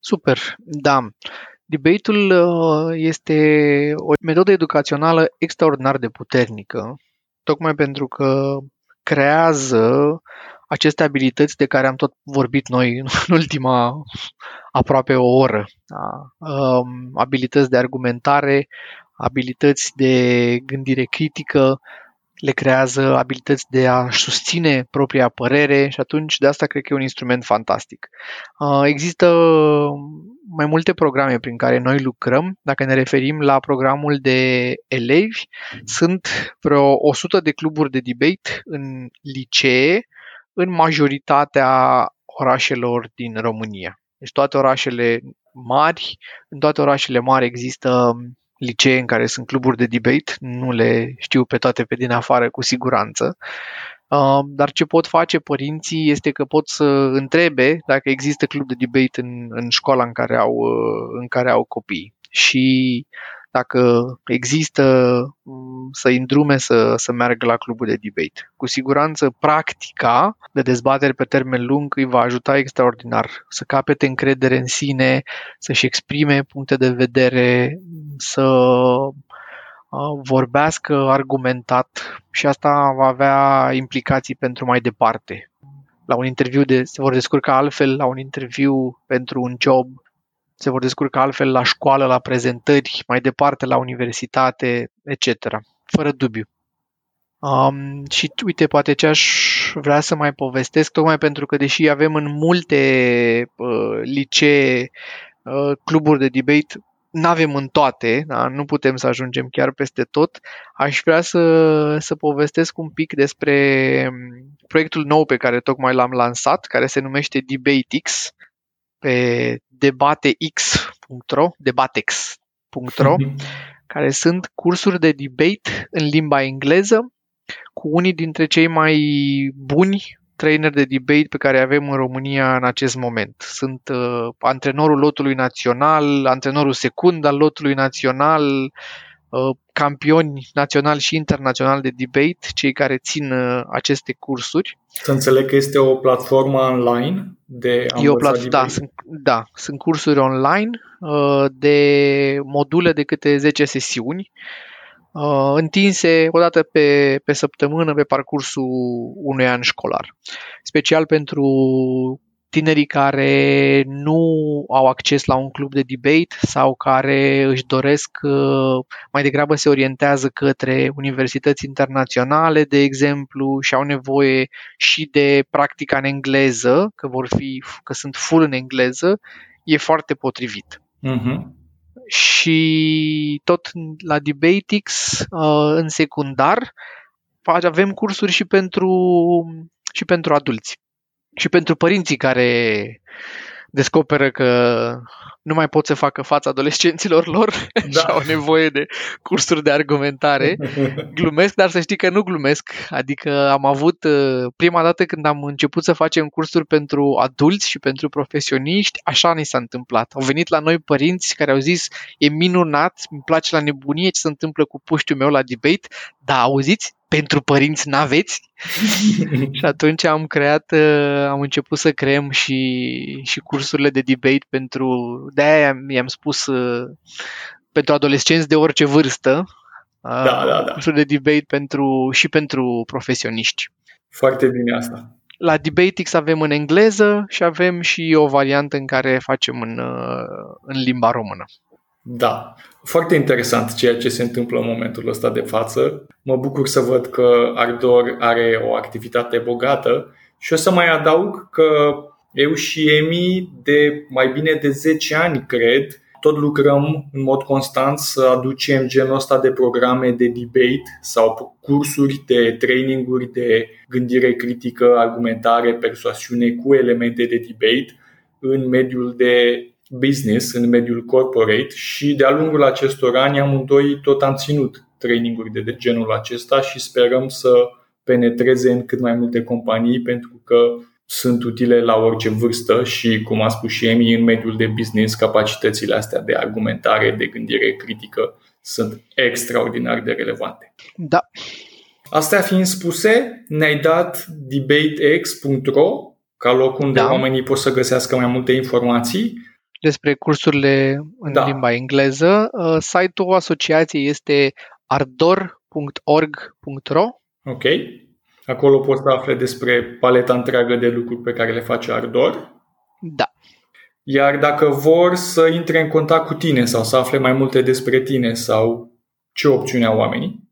Super, da. Debate-ul uh, este o metodă educațională extraordinar de puternică, tocmai pentru că creează aceste abilități de care am tot vorbit noi în [LAUGHS] ultima aproape o oră. Da? Um, abilități de argumentare, abilități de gândire critică, le creează abilități de a susține propria părere și atunci de asta cred că e un instrument fantastic. Uh, există mai multe programe prin care noi lucrăm. Dacă ne referim la programul de elevi, sunt vreo 100 de cluburi de debate în licee, în majoritatea orașelor din România. Deci toate orașele mari, în toate orașele mari există licee în care sunt cluburi de debate, nu le știu pe toate pe din afară cu siguranță, uh, dar ce pot face părinții este că pot să întrebe dacă există club de debate în, în școala în care au, uh, în care au copii. Și dacă există mm, să-i îndrume să, să meargă la clubul de debate. Cu siguranță, practica de dezbatere pe termen lung îi va ajuta extraordinar să capete încredere în sine, să-și exprime puncte de vedere, să vorbească argumentat și asta va avea implicații pentru mai departe. La un interviu de, se vor descurca altfel la un interviu pentru un job se vor descurca altfel la școală, la prezentări, mai departe la universitate, etc. Fără dubiu. Um, și uite, poate ce aș vrea să mai povestesc, tocmai pentru că deși avem în multe uh, licee uh, cluburi de debate, nu avem în toate, da? nu putem să ajungem chiar peste tot, aș vrea să, să povestesc un pic despre um, proiectul nou pe care tocmai l-am lansat, care se numește DebateX, pe debatex.ro, debatex.ro, mhm. [LAUGHS] care sunt cursuri de debate în limba engleză cu unii dintre cei mai buni trainer de debate pe care avem în România în acest moment. Sunt uh, antrenorul lotului național, antrenorul secund al lotului național, Uh, campioni național și internațional de debate, cei care țin uh, aceste cursuri. Să înțeleg că este o platformă online de a e o plat- da, sunt, da, sunt cursuri online uh, de module de câte 10 sesiuni întinse o dată pe, pe săptămână pe parcursul unui an școlar. Special pentru tinerii care nu au acces la un club de debate sau care își doresc uh, mai degrabă se orientează către universități internaționale, de exemplu, și au nevoie și de practica în engleză, că vor fi, că sunt full în engleză, e foarte potrivit. Uh-huh. Și tot la Debatix, uh, în secundar, avem cursuri și pentru, și pentru adulți. Și pentru părinții care descoperă că nu mai pot să facă fața adolescenților lor da. [LAUGHS] și au nevoie de cursuri de argumentare. [LAUGHS] Glumesc, dar să știi că nu glumesc. Adică am avut uh, prima dată când am început să facem cursuri pentru adulți și pentru profesioniști, așa ni s-a întâmplat. Au venit la noi părinți care au zis e minunat, îmi place la nebunie ce se întâmplă cu puștiul meu la debate, dar auziți, pentru părinți n-aveți? [LAUGHS] și atunci am creat, uh, am început să creăm și, și cursurile de debate pentru, de-aia i-am spus uh, pentru adolescenți de orice vârstă, uh, da, da, da. cursuri de debate pentru, și pentru profesioniști. Foarte bine asta. La Debatix avem în engleză și avem și o variantă în care facem în, în limba română. Da, foarte interesant ceea ce se întâmplă în momentul ăsta de față. Mă bucur să văd că Ardor are o activitate bogată și o să mai adaug că eu și Emi de mai bine de 10 ani, cred, tot lucrăm în mod constant să aducem genul ăsta de programe de debate sau cursuri de traininguri de gândire critică, argumentare, persoasiune cu elemente de debate în mediul de business, în mediul corporate și de-a lungul acestor ani amândoi tot am ținut traininguri de genul acesta și sperăm să penetreze în cât mai multe companii pentru că sunt utile la orice vârstă și, cum a spus și Emi, în mediul de business, capacitățile astea de argumentare, de gândire critică sunt extraordinar de relevante. Da. Astea fiind spuse, ne-ai dat debatex.ro ca loc unde da. oamenii pot să găsească mai multe informații despre cursurile în Da. limba engleză. Uh, Site-ul asociației este ardor.org.ro Ok. Acolo poți să afle despre paleta întreagă de lucruri pe care le face Ardor. Da. Iar dacă vor să intre în contact cu tine sau să afle mai multe despre tine sau ce opțiune au oamenii,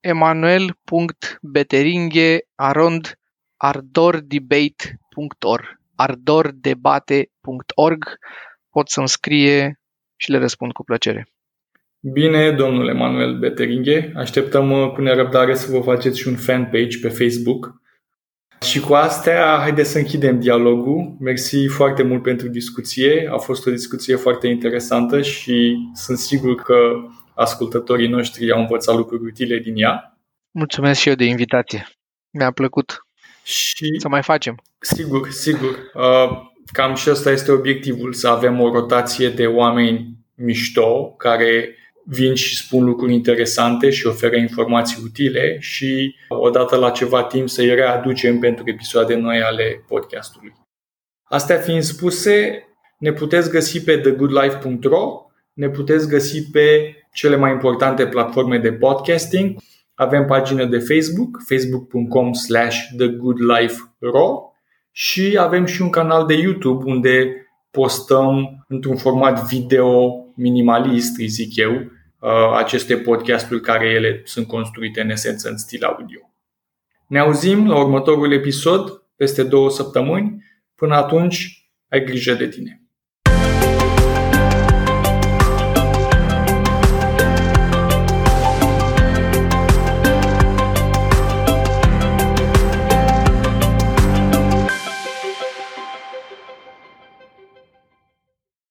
emanuel.beteringhe arond ardordebate.org ardordebate.org pot să-mi scrie și le răspund cu plăcere. Bine, domnule Manuel Beteringhe, așteptăm uh, cu nerăbdare să vă faceți și un fanpage pe Facebook. Și cu astea, haideți să închidem dialogul. Mersi foarte mult pentru discuție. A fost o discuție foarte interesantă și sunt sigur că ascultătorii noștri au învățat lucruri utile din ea. Mulțumesc și eu de invitație. Mi-a plăcut Și să mai facem. Sigur, sigur. Uh, Cam și ăsta este obiectivul, să avem o rotație de oameni mișto care vin și spun lucruri interesante și oferă informații utile și odată la ceva timp să-i readucem pentru episoade noi ale podcastului. Astea fiind spuse, ne puteți găsi pe thegoodlife.ro, ne puteți găsi pe cele mai importante platforme de podcasting. Avem pagină de Facebook, facebook.com slash thegoodlife.ro și avem și un canal de YouTube unde postăm într-un format video minimalist, îi zic eu, aceste podcasturi care ele sunt construite în esență în stil audio. Ne auzim la următorul episod peste două săptămâni. Până atunci, ai grijă de tine.